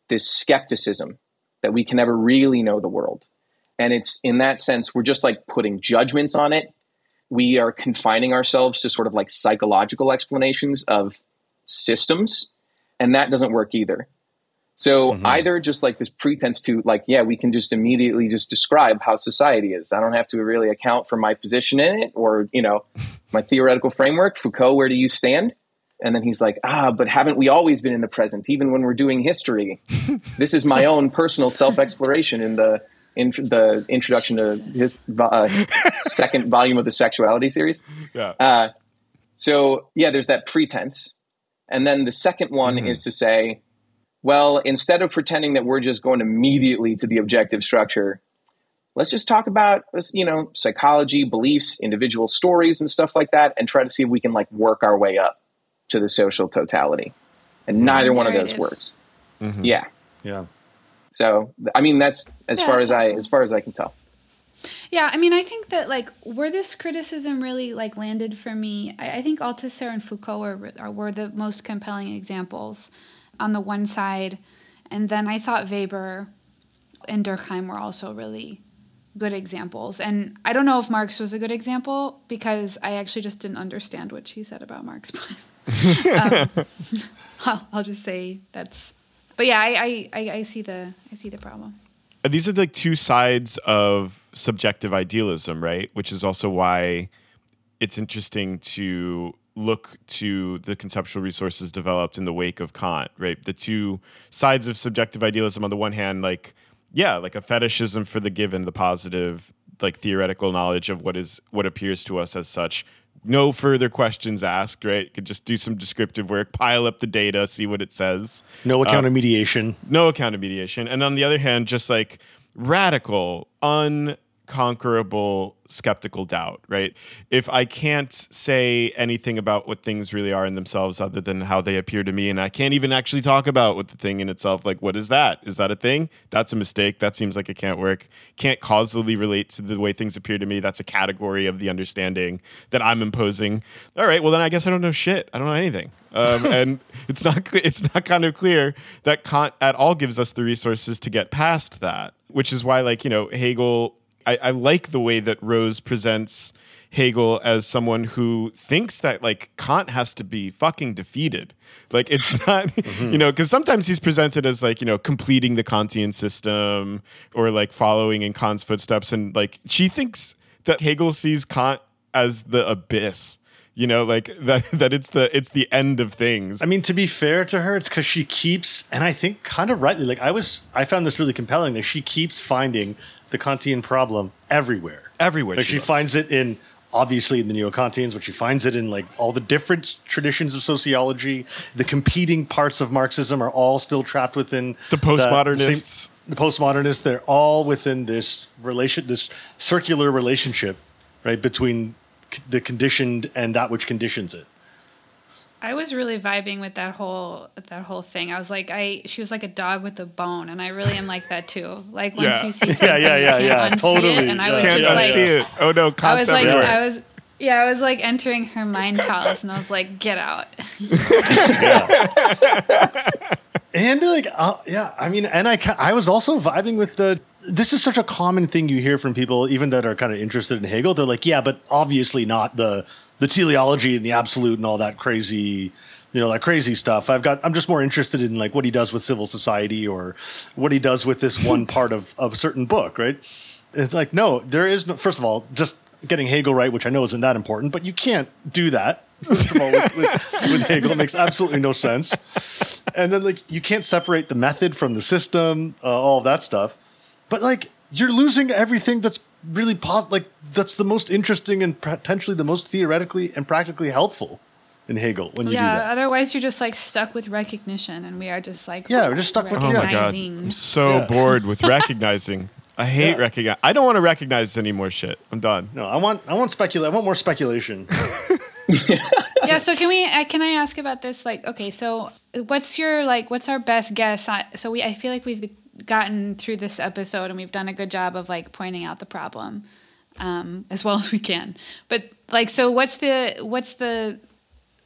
this skepticism that we can never really know the world. And it's in that sense, we're just like putting judgments on it. We are confining ourselves to sort of like psychological explanations of systems. And that doesn't work either. So mm-hmm. either just like this pretense to like, yeah, we can just immediately just describe how society is. I don't have to really account for my position in it or, you know, my theoretical framework. Foucault, where do you stand? And then he's like, ah, but haven't we always been in the present, even when we're doing history? this is my own personal self exploration in the in the introduction to his uh, second volume of the sexuality series. Yeah. Uh, so yeah, there's that pretense, and then the second one mm-hmm. is to say, well, instead of pretending that we're just going immediately to the objective structure, let's just talk about us, you know psychology, beliefs, individual stories, and stuff like that, and try to see if we can like work our way up to the social totality. And neither one of those works. Mm-hmm. Yeah. Yeah. So I mean that's as yeah, far as I as far as I can tell. Yeah, I mean, I think that like where this criticism really like landed for me, I, I think Althusser and Foucault are, are, were the most compelling examples on the one side, and then I thought Weber and Durkheim were also really good examples. And I don't know if Marx was a good example because I actually just didn't understand what she said about Marx. um, I'll, I'll, just say that's. But yeah, I, I, I see the I see the problem. These are like two sides of subjective idealism, right? Which is also why it's interesting to look to the conceptual resources developed in the wake of Kant, right? The two sides of subjective idealism on the one hand, like yeah, like a fetishism for the given, the positive, like theoretical knowledge of what is what appears to us as such. No further questions asked, right? Could just do some descriptive work, pile up the data, see what it says. No account of um, mediation. No account of mediation. And on the other hand, just like radical, un unconquerable skeptical doubt, right? If I can't say anything about what things really are in themselves other than how they appear to me, and I can't even actually talk about what the thing in itself, like what is that? Is that a thing? That's a mistake. That seems like it can't work. Can't causally relate to the way things appear to me. That's a category of the understanding that I'm imposing. All right, well then I guess I don't know shit. I don't know anything. Um, and it's not it's not kind of clear that Kant at all gives us the resources to get past that. Which is why, like you know, Hegel I, I like the way that Rose presents Hegel as someone who thinks that like Kant has to be fucking defeated. Like it's not, mm-hmm. you know, because sometimes he's presented as like, you know, completing the Kantian system or like following in Kant's footsteps. And like she thinks that Hegel sees Kant as the abyss you know like that that it's the it's the end of things i mean to be fair to her it's because she keeps and i think kind of rightly like i was i found this really compelling that she keeps finding the Kantian problem everywhere. Everywhere. Like she, she finds it in obviously in the neo-Kantians, but she finds it in like all the different traditions of sociology. The competing parts of Marxism are all still trapped within the postmodernists. The, the postmodernists, they're all within this relation, this circular relationship, right, between the conditioned and that which conditions it. I was really vibing with that whole that whole thing. I was like, I she was like a dog with a bone, and I really am like that too. Like once yeah. you see something, yeah, yeah, yeah, you can't yeah, totally. It, and I was can't just like, it. Oh no, I was like, I was. Yeah, I was like entering her mind palace, and I was like, "Get out!" and like, uh, yeah, I mean, and I, I was also vibing with the. This is such a common thing you hear from people, even that are kind of interested in Hegel. They're like, "Yeah, but obviously not the the teleology and the absolute and all that crazy you know that crazy stuff. I've got i'm just more interested in like what he does with civil society or what he does with this one part of, of a certain book right? It's like no there is no first of all just getting hegel right which i know isn't that important but you can't do that. First of all with, with, with hegel it makes absolutely no sense. And then like you can't separate the method from the system uh, all of that stuff. But like you're losing everything that's really pos- like that's the most interesting and potentially the most theoretically and practically helpful in Hegel when you yeah, do that. otherwise you're just like stuck with recognition, and we are just like Yeah, we're just stuck with- Oh my god. I'm so Yeah. bored with recognizing. I hate Yeah. recognize. I don't want to recognize any more shit. I'm done. No, I want I want specula- I want more speculation. yeah so can we uh, can i ask about this like okay so what's your like what's our best guess on, so we i feel like we've gotten through this episode and we've done a good job of like pointing out the problem um, as well as we can. But like so what's the what's the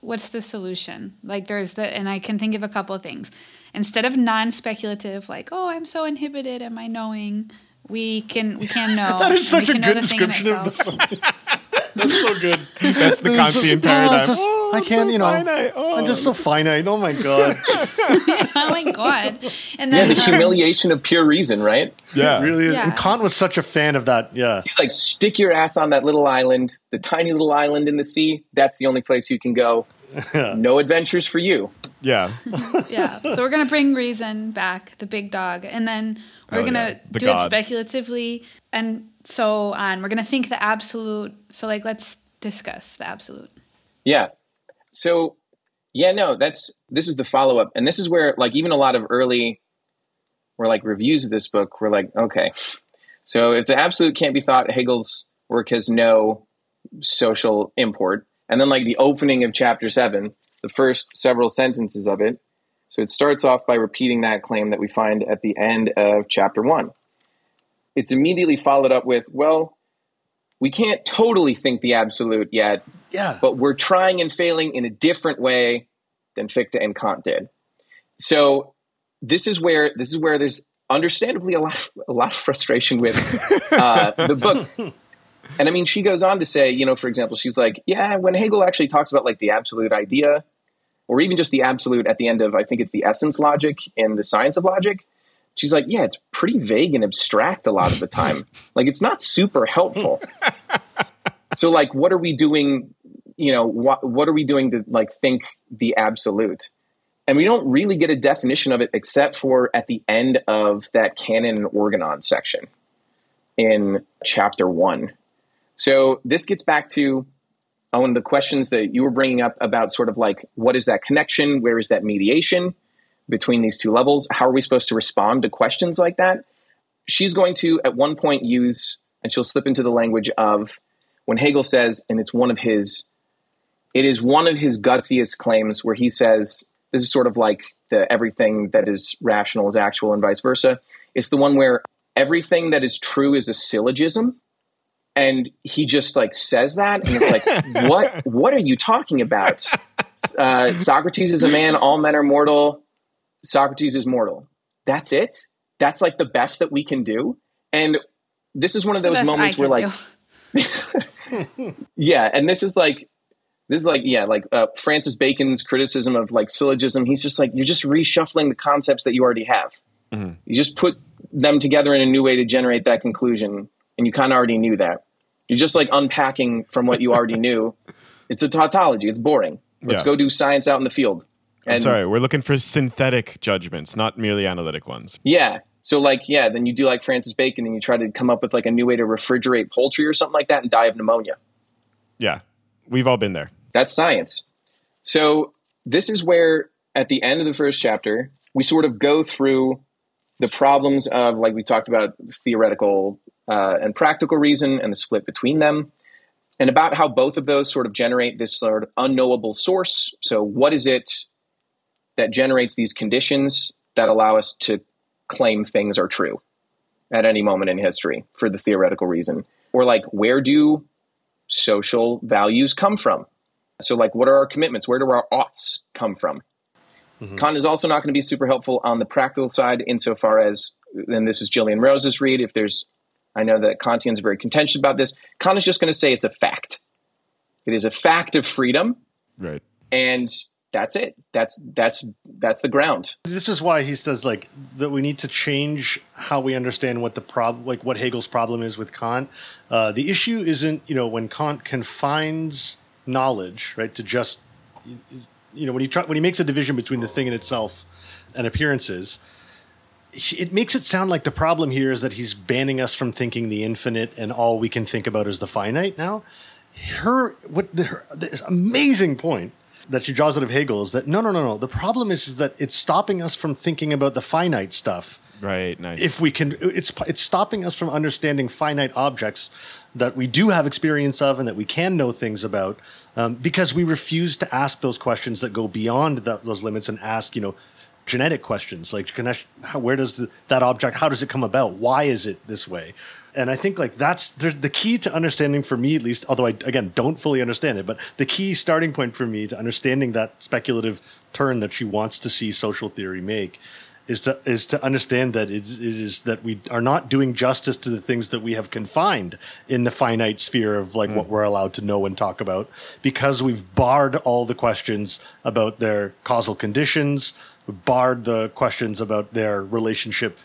what's the solution? Like there's the and i can think of a couple of things. Instead of non-speculative like oh i'm so inhibited am I knowing we can we can know that is such we a can know good the thing in description of itself. the That's so good. That's the It's so- Kantian paradigm. it's just- Oh, I can't, so you know. Oh. I'm just so finite. Oh my god. oh my god and Yeah, the um, humiliation of pure reason, right? yeah. It really is. Yeah. And Kant was such a fan of that. Yeah. He's like, stick your ass on that little island, the tiny little island in the sea. That's the only place you can go. No adventures for you. Yeah. yeah. So we're gonna bring reason back, the big dog, and then we're Oh, gonna yeah. Do god. it speculatively, and so on. We're gonna think the absolute. So like, let's discuss the absolute. Yeah. So, yeah, no, that's this is the follow up, and this is where like even a lot of early, were like reviews of this book were like, okay, so if the absolute can't be thought, Hegel's work has no social import, and then like the opening of chapter seven, the first several sentences of it. So it starts off by repeating that claim that we find at the end of chapter one. It's immediately followed up with, well, we can't totally think the absolute yet, Yeah. but we're trying and failing in a different way than Fichte and Kant did. So this is where this is where there's understandably a lot of, a lot of frustration with uh, the book. And I mean, she goes on to say, you know, for example, she's like, yeah, when Hegel actually talks about like the absolute idea, or even just the absolute at the end of, I think it's the essence logic in the science of logic. She's like, yeah, it's pretty vague and abstract a lot of the time. like, it's not super helpful. so, like, what are we doing? You know, what what are we doing to like think the absolute? And we don't really get a definition of it except for at the end of that canon and organon section in chapter one. So this gets back to Oh, Owen, the questions that you were bringing up about sort of like what is that connection? Where is that mediation between these two levels? How are we supposed to respond to questions like that? She's going to at one point use, and she'll slip into the language of when Hegel says, and it's one of his, it is one of his gutsiest claims where he says, this is sort of like the everything that is rational is actual and vice versa. It's the one where everything that is true is a syllogism and he just like says that and it's like what what are you talking about? Uh, socrates is a man all men are mortal. Socrates is mortal. That's it? That's like the best that we can do? And this is one of those moments I where like yeah and this is like this is like yeah like uh, francis bacon's criticism of like syllogism. He's just like you're just reshuffling the concepts that you already have. Mhm. you just put them together in a new way to generate that conclusion and you kind of already knew that you're just like unpacking from what you already knew it's a tautology it's boring let's Yeah. go do science out in the field I'm sorry. We're looking for synthetic judgments, not merely analytic ones. yeah so like yeah then you do like francis bacon and you try to come up with like a new way to refrigerate poultry or something like that and die of pneumonia Yeah. We've all been there. That's science. So this is where at the end of the first chapter, we sort of go through the problems of like we talked about theoretical uh, and practical reason and the split between them and about how both of those sort of generate this sort of unknowable source so what is it that generates these conditions that allow us to claim things are true at any moment in history for the theoretical reason or like where do social values come from so, like, what are our commitments? Where do our oughts come from? Kant is also not going to be super helpful on the practical side, insofar as, and this is Gillian Rose's read. If there's, I know that Kantians are very contentious about this. Kant is just going to say it's a fact. It is a fact of freedom, Right. and that's it. That's that's that's the ground. This is why he says like that we need to change how we understand what the problem, like what Hegel's problem is with Kant. Uh, the issue isn't you know when Kant confines knowledge right to just you know when he try, when he makes a division between the thing in itself and appearances. It makes it sound like the problem here is that he's banning us from thinking the infinite and all we can think about is the finite now. Her what the, her, this amazing point that she draws out of Hegel is that no no no no the problem is, is that it's stopping us from thinking about the finite stuff. Right, nice. If we can it's it's stopping us from understanding finite objects that we do have experience of and that we can know things about um, because we refuse to ask those questions that go beyond that, those limits and ask you know genetic questions like how, where does the, that object how does it come about why is it this way and i think like that's the, the key to understanding for me at least although i again don't fully understand it but the key starting point for me to understanding that speculative turn that she wants to see social theory make is to is to understand that it is that we are not doing justice to the things that we have confined in the finite sphere of like mm. what we're allowed to know and talk about because we've barred all the questions about their causal conditions barred the questions about their relationship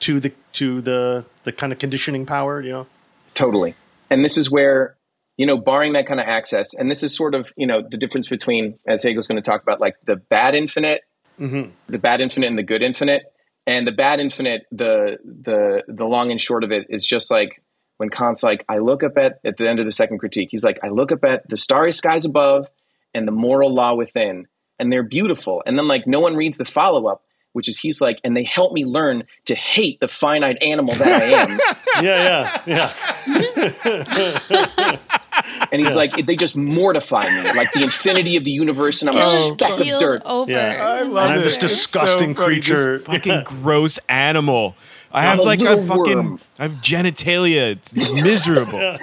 to the to the the kind of conditioning power, you know. Totally. And this is where you know, barring that kind of access, and this is sort of, you know, the difference between, as Hegel's going to talk about, like the bad infinite, mm-hmm. the bad infinite and the good infinite. And the bad infinite, the the the long and short of it is just like when Kant's like, I look up at at the end of the second critique, he's like, I look up at the starry skies above and the moral law within, and they're beautiful. And then like no one reads the follow up, which is he's like, and they help me learn to hate the finite animal that I am. yeah, yeah, yeah. and he's yeah. like, they just mortify me, like the infinity of the universe, and I'm oh, a speck of dirt. Over. Yeah, I love and I'm this disgusting so creature, this fucking gross animal. I have like a, a fucking, worm. I have genitalia. It's miserable.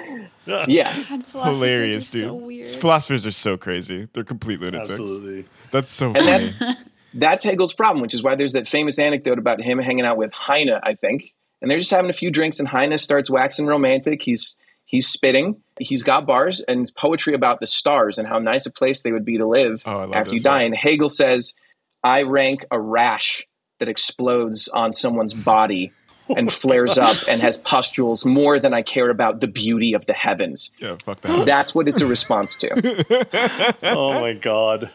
Yeah. Hilarious, dude. So philosophers are so crazy. They're complete lunatics. Absolutely. That's so and funny. That's, that's Hegel's problem, which is why there's that famous anecdote about him hanging out with Heine, I think. And they're just having a few drinks, and Heine starts waxing romantic. He's he's spitting. He's got bars and poetry about the stars and how nice a place they would be to live oh, after you die. And Hegel says, I rank a rash that explodes on someone's body and flares up and has pustules more than I care about the beauty of the heavens. Yeah, fuck that. That's what it's a response to. oh my god.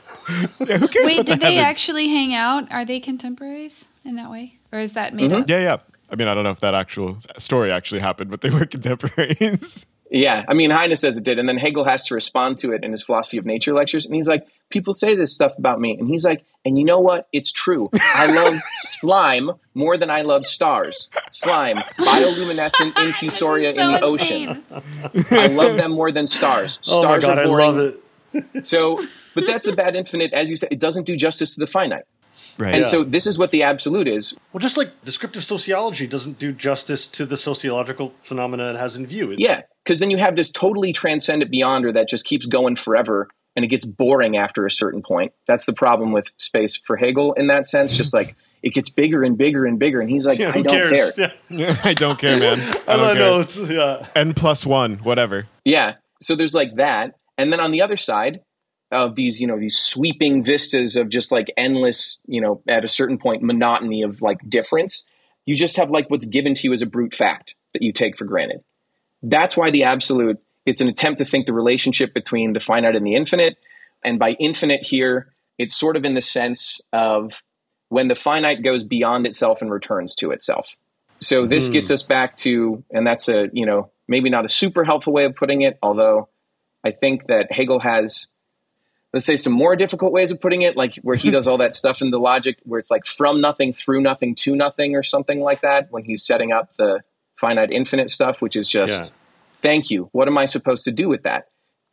Yeah, who cares Wait, did the they heavens? actually hang out? Are they contemporaries in that way? Or is that made mm-hmm. up? Yeah, yeah. I mean, I don't know if that actual story actually happened, but they were contemporaries. Yeah, I mean, Heine says it did, and then Hegel has to respond to it in his philosophy of nature lectures, and he's like, "People say this stuff about me," and he's like, "And you know what? It's true. I love slime more than I love stars. Slime, bioluminescent infusoria so in the ocean. I love them more than stars. Stars oh my God, are boring. I love it. so, but that's the bad infinite, as you said. It doesn't do justice to the finite. Right. And yeah. so this is what the absolute is. Well, just like descriptive sociology doesn't do justice to the sociological phenomena it has in view. It, yeah, because then you have this totally transcendent beyonder that just keeps going forever and it gets boring after a certain point. That's the problem with space for Hegel in that sense. Just like it gets bigger and bigger and bigger, and he's like, yeah, I don't cares? care. Yeah. I don't care, man. I don't, know. Yeah. N plus one, whatever. Yeah. So there's like that, and then on the other side, of these you know these sweeping vistas of just like endless you know at a certain point monotony of like difference you just have like what's given to you as a brute fact that you take for granted that's why the absolute it's an attempt to think the relationship between the finite and the infinite and by infinite here it's sort of in the sense of when the finite goes beyond itself and returns to itself so this mm. gets us back to and that's a you know maybe not a super helpful way of putting it although i think that hegel has let's say some more difficult ways of putting it, like where he does all that stuff in the logic where it's like from nothing through nothing to nothing or something like that when he's setting up the finite infinite stuff, which is just yeah. thank you. What am I supposed to do with that?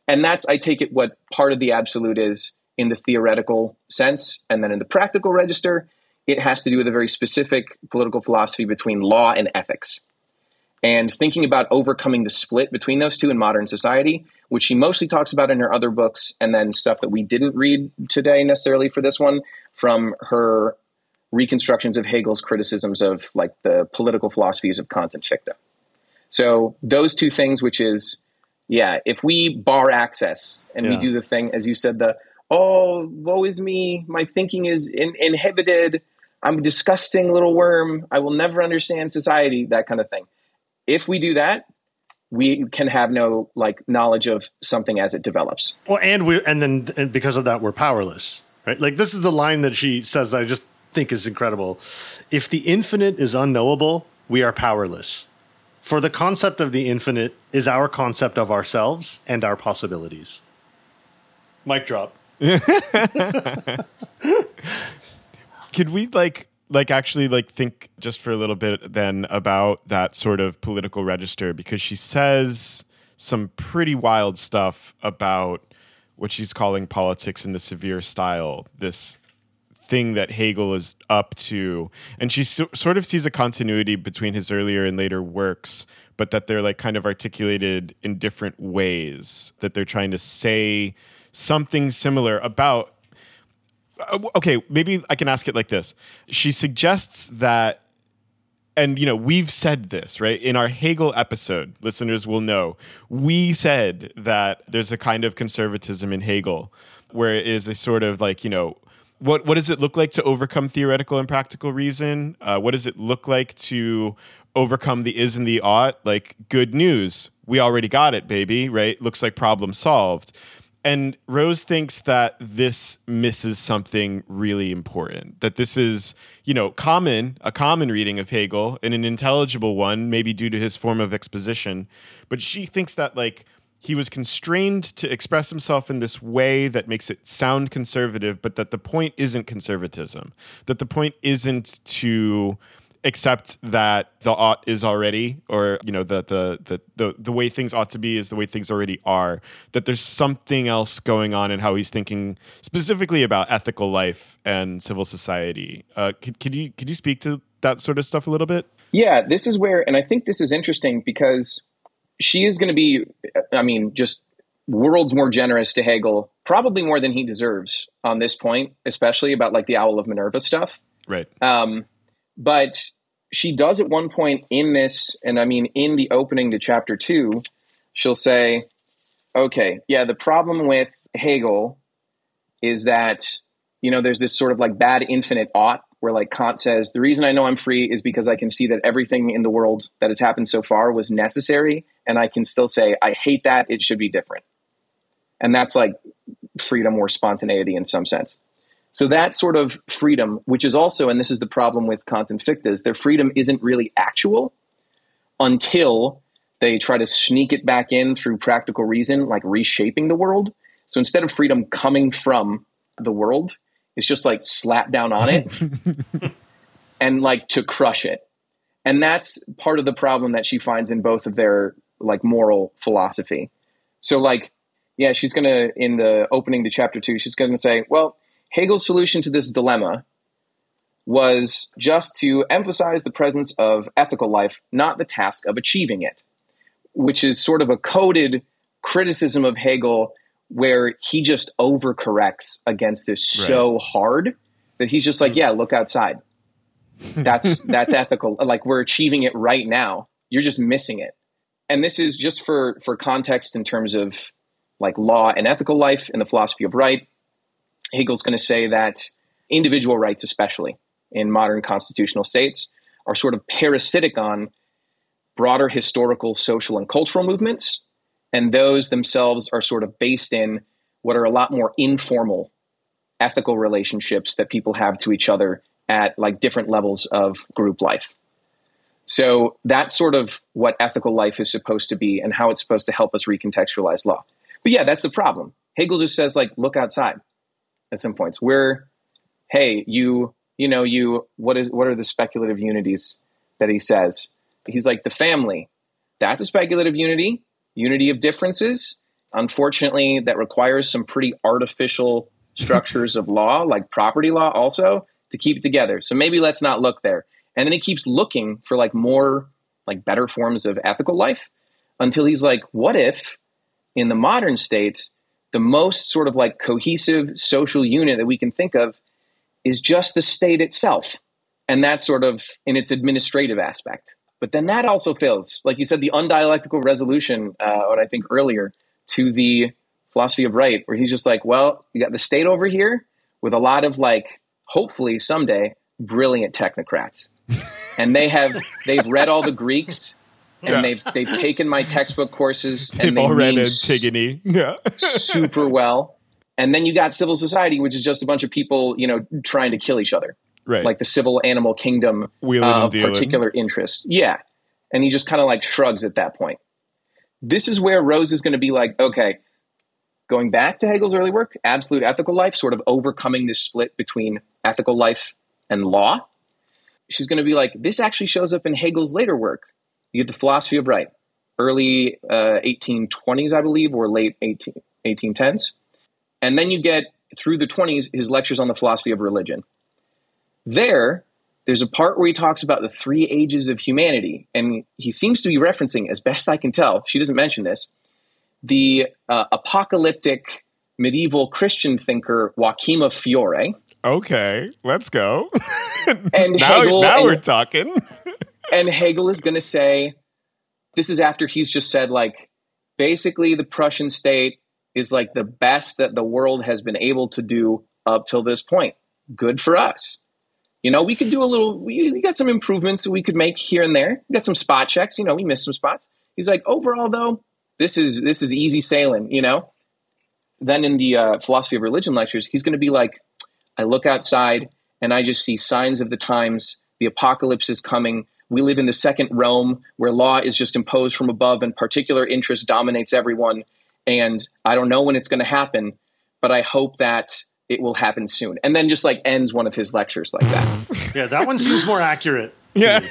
And that's I take it what part of the absolute is in the theoretical sense, and then in the practical register, it has to do with a very specific political philosophy between law and ethics. And thinking about overcoming the split between those two in modern society, which she mostly talks about in her other books, and then stuff that we didn't read today necessarily for this one from her reconstructions of Hegel's criticisms of like the political philosophies of Kant and Fichte. So those two things, which is, yeah, if we bar access and yeah. we do the thing, as you said, the oh, woe is me, my thinking is in- inhibited, I'm a disgusting little worm, I will never understand society, that kind of thing. If we do that, we can have no like knowledge of something as it develops. Well, and we and then and because of that, we're powerless, right? Like this is the line that she says that I just think is incredible. If the infinite is unknowable, we are powerless. For the concept of the infinite is our concept of ourselves and our possibilities. Mic drop. Could we like like actually like think just for a little bit then about that sort of political register because she says some pretty wild stuff about what she's calling politics in the severe style this thing that hegel is up to and she so, sort of sees a continuity between his earlier and later works but that they're like kind of articulated in different ways that they're trying to say something similar about uh, okay, maybe I can ask it like this. She suggests that and you know we've said this right in our hegel episode listeners will know we said that there's a kind of conservatism in hegel where it is a sort of like you know what what does it look like to overcome theoretical and practical reason uh, what does it look like to overcome the is and the ought like good news we already got it baby right looks like problem solved and Rose thinks that this misses something really important. That this is, you know, common, a common reading of Hegel and an intelligible one, maybe due to his form of exposition. But she thinks that, like, he was constrained to express himself in this way that makes it sound conservative, but that the point isn't conservatism. That the point isn't to accept that the ought is already or you know the, the the the the way things ought to be is the way things already are that there's something else going on in how he's thinking specifically about ethical life and civil society uh, could, could you could you speak to that sort of stuff a little bit yeah this is where and i think this is interesting because she is going to be i mean just worlds more generous to hegel probably more than he deserves on this point especially about like the owl of minerva stuff. Right. Um, but she does at one point in this, and I mean, in the opening to chapter two, she'll say, okay, yeah, the problem with Hegel is that, you know, there's this sort of like bad infinite ought where like Kant says, the reason I know I'm free is because I can see that everything in the world that has happened so far was necessary. And I can still say, I hate that. It should be different. And that's like freedom or spontaneity in some sense. So that sort of freedom, which is also, and this is the problem with Kant and Fichte, is their freedom isn't really actual until they try to sneak it back in through practical reason, like reshaping the world. So instead of freedom coming from the world, it's just like slap down on it and like to crush it. And that's part of the problem that she finds in both of their like moral philosophy. So like, yeah, she's gonna in the opening to chapter two, she's gonna say, well, Hegel's solution to this dilemma was just to emphasize the presence of ethical life, not the task of achieving it, which is sort of a coded criticism of Hegel where he just overcorrects against this right. so hard that he's just like, hmm. yeah, look outside. That's that's ethical. Like we're achieving it right now. You're just missing it. And this is just for for context in terms of like law and ethical life and the philosophy of right. Hegel's going to say that individual rights, especially in modern constitutional states, are sort of parasitic on broader historical, social, and cultural movements. And those themselves are sort of based in what are a lot more informal ethical relationships that people have to each other at like different levels of group life. So that's sort of what ethical life is supposed to be and how it's supposed to help us recontextualize law. But yeah, that's the problem. Hegel just says like look outside at some points where hey you you know you what is what are the speculative unities that he says he's like the family that's a speculative unity unity of differences unfortunately that requires some pretty artificial structures of law like property law also to keep it together so maybe let's not look there and then he keeps looking for like more like better forms of ethical life until he's like what if in the modern state the most sort of like cohesive social unit that we can think of is just the state itself. And that's sort of in its administrative aspect. But then that also fails. Like you said, the undialectical resolution, uh, what I think earlier, to the philosophy of right, where he's just like, well, you got the state over here with a lot of like, hopefully someday, brilliant technocrats. and they have, they've read all the Greeks and yeah. they've they've taken my textbook courses and they've they all read Antigone, yeah, super well. And then you got civil society, which is just a bunch of people, you know, trying to kill each other. Right. like the civil animal kingdom Wheeling uh, of particular interest. Yeah. And he just kind of like shrugs at that point. This is where Rose is going to be like, okay, going back to Hegel's early work, absolute ethical life, sort of overcoming this split between ethical life and law. She's going to be like, this actually shows up in Hegel's later work. You get the philosophy of right, early uh, 1820s, I believe, or late 18, 1810s. And then you get through the 20s his lectures on the philosophy of religion. There, there's a part where he talks about the three ages of humanity, and he seems to be referencing, as best I can tell, she doesn't mention this, the uh, apocalyptic medieval Christian thinker Joachim of Fiore. Okay, let's go. And now, Hegel now and- we're talking. and Hegel is going to say, this is after he's just said, like, basically the Prussian state is like the best that the world has been able to do up till this point. Good for us. You know, we could do a little, we, we got some improvements that we could make here and there. We got some spot checks, you know, we missed some spots. He's like, overall though, this is, this is easy sailing, you know? Then in the uh, philosophy of religion lectures, he's going to be like, I look outside and I just see signs of the times. The apocalypse is coming. We live in the second Rome where law is just imposed from above and particular interest dominates everyone. And I don't know when it's going to happen, but I hope that it will happen soon. And then just like ends one of his lectures like that. Yeah, that one seems more accurate. Yeah.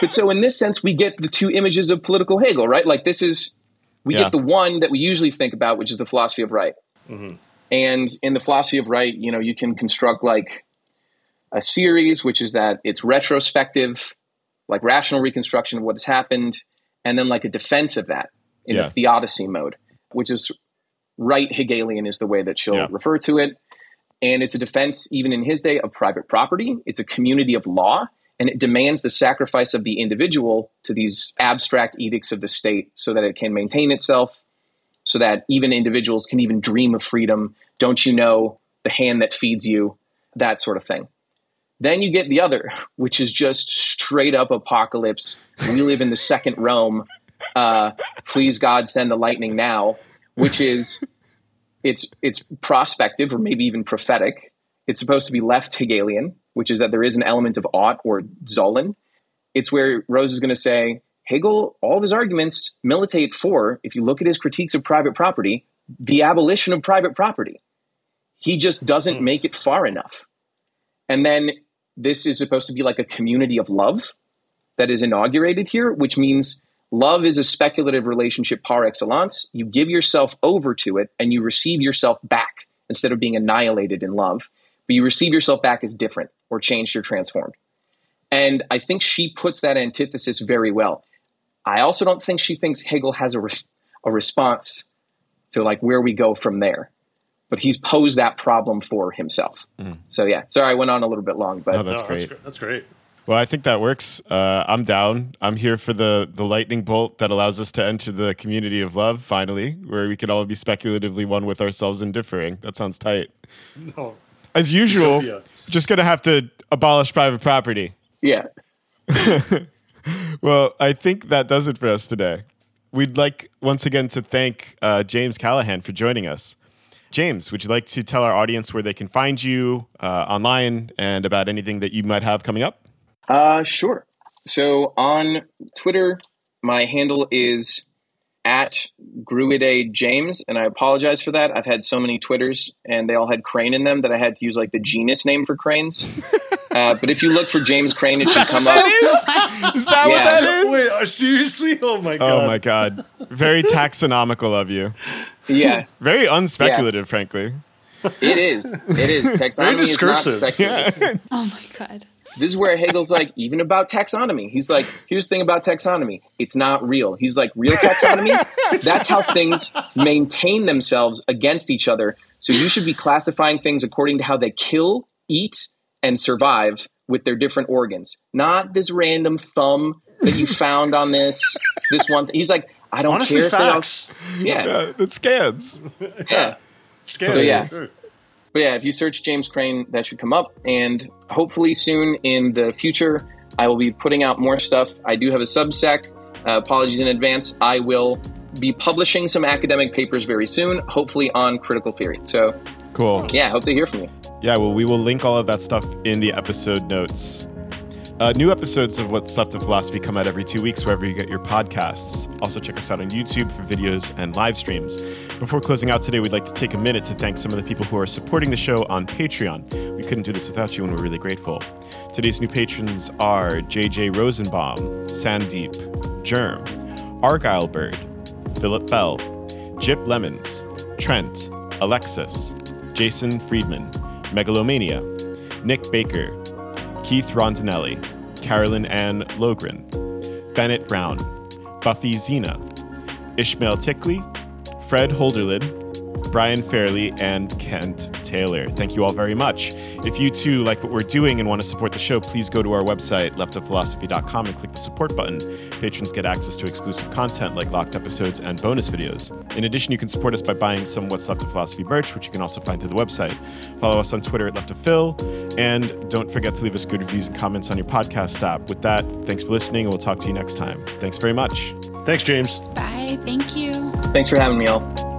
but so in this sense, we get the two images of political Hegel, right? Like this is, we Yeah. get the one that we usually think about, which is the philosophy of right. Mm-hmm. And in the philosophy of right, you know, you can construct like a series, which is that it's retrospective, like rational reconstruction of what has happened, and then like a defense of that in Yeah. the theodicy mode, which is right Hegelian is the way that she'll Yeah. refer to it. And it's a defense, even in his day, of private property. It's a community of law, and it demands the sacrifice of the individual to these abstract edicts of the state so that it can maintain itself, so that even individuals can even dream of freedom. Don't you know the hand that feeds you? That sort of thing. Then you get the other, which is just straight up apocalypse. We live in the second Rome. Uh, please God, send the lightning now. Which is, it's it's prospective or maybe even prophetic. It's supposed to be left Hegelian, which is that there is an element of ought or Sollen. It's where Rose is going to say Hegel, all of his arguments militate for, if you look at his critiques of private property, the abolition of private property. He just doesn't make it far enough. And then this is supposed to be like a community of love that is inaugurated here, which means love is a speculative relationship par excellence. You give yourself over to it and you receive yourself back instead of being annihilated in love, but you receive yourself back as different or changed or transformed. And I think she puts that antithesis very well. I also don't think she thinks Hegel has a, res- a response to like where we go from there. But he's posed that problem for himself. Mm. So yeah, sorry I went on a little bit long, but No, that's No, great. gr- That's great. Well, I think that works. Uh, I'm down. I'm here for the the lightning bolt that allows us to enter the community of love. Finally, where we can all be speculatively one with ourselves and differing. That sounds tight. No. As usual, Utopia. just gonna have to abolish private property. yeah. Well, I think that does it for us today. We'd like once again to thank uh, James Callahan for joining us. James, would you like to tell our audience where they can find you uh, online and about anything that you might have coming up? Uh, sure. So on Twitter, my handle is at Gruide James, and I apologize for that. I've had so many Twitters, and they all had crane in them that I had to use like the genus name for cranes. uh, but if you look for James Crane, it should come up. Is that what that is? Wait, uh, seriously? Oh my god. Oh my god. Very taxonomical of you. Yeah, Very unspeculative, frankly. it is. It is. Taxonomy is not discursive. speculative. Oh my god. This is where Hegel's like, even about taxonomy. He's like, here's the thing about taxonomy. It's not real. He's like, real taxonomy? That's how things maintain themselves against each other. So you should be classifying things according to how they kill, eat, and survive with their different organs. Not this random thumb that you found on this this one. He's like, I don't Honestly, care if they all- facts. Yeah, Uh, it scans. yeah. Scary. So, yeah. But yeah, if you search James Crane, that should come up. And hopefully soon in the future, I will be putting out more stuff. I do have a Substack. Uh, apologies in advance. I will be publishing some academic papers very soon, hopefully on critical theory. So Cool. Yeah, I hope to hear from you. Yeah, well, we will link all of that stuff in the episode notes. Uh, new episodes of What's Left of Philosophy come out every two weeks wherever you get your podcasts. Also, check us out on YouTube for videos and live streams. Before closing out today, we'd like to take a minute to thank some of the people who are supporting the show on Patreon. We couldn't do this without you, and we're really grateful. Today's new patrons are JJ Rosenbaum, Sandeep, Germ, Argyle Bird, Philip Bell, Jip Lemons, Trent, Alexis, Jason Friedman, Megalomania, Nick Baker, Keith Rondinelli, Carolyn Ann Logren, Bennett Brown, Buffy Zena, Ishmael Tickley, Fred Holderlid, Brian Fairley, and Kent Taylor. Thank you all very much. If you too like what we're doing and want to support the show, please go to our website, leftofphilosophy.com, and click the support button. Patrons get access to exclusive content like locked episodes and bonus videos. In addition, you can support us by buying some What's Left of Philosophy merch, which you can also find through the website. Follow us on Twitter at Left of Phil, and don't forget to leave us good reviews and comments on your podcast app. With that, thanks for listening, and we'll talk to you next time. Thanks very much. Thanks, James. Bye. Thank you. Thanks for having me all.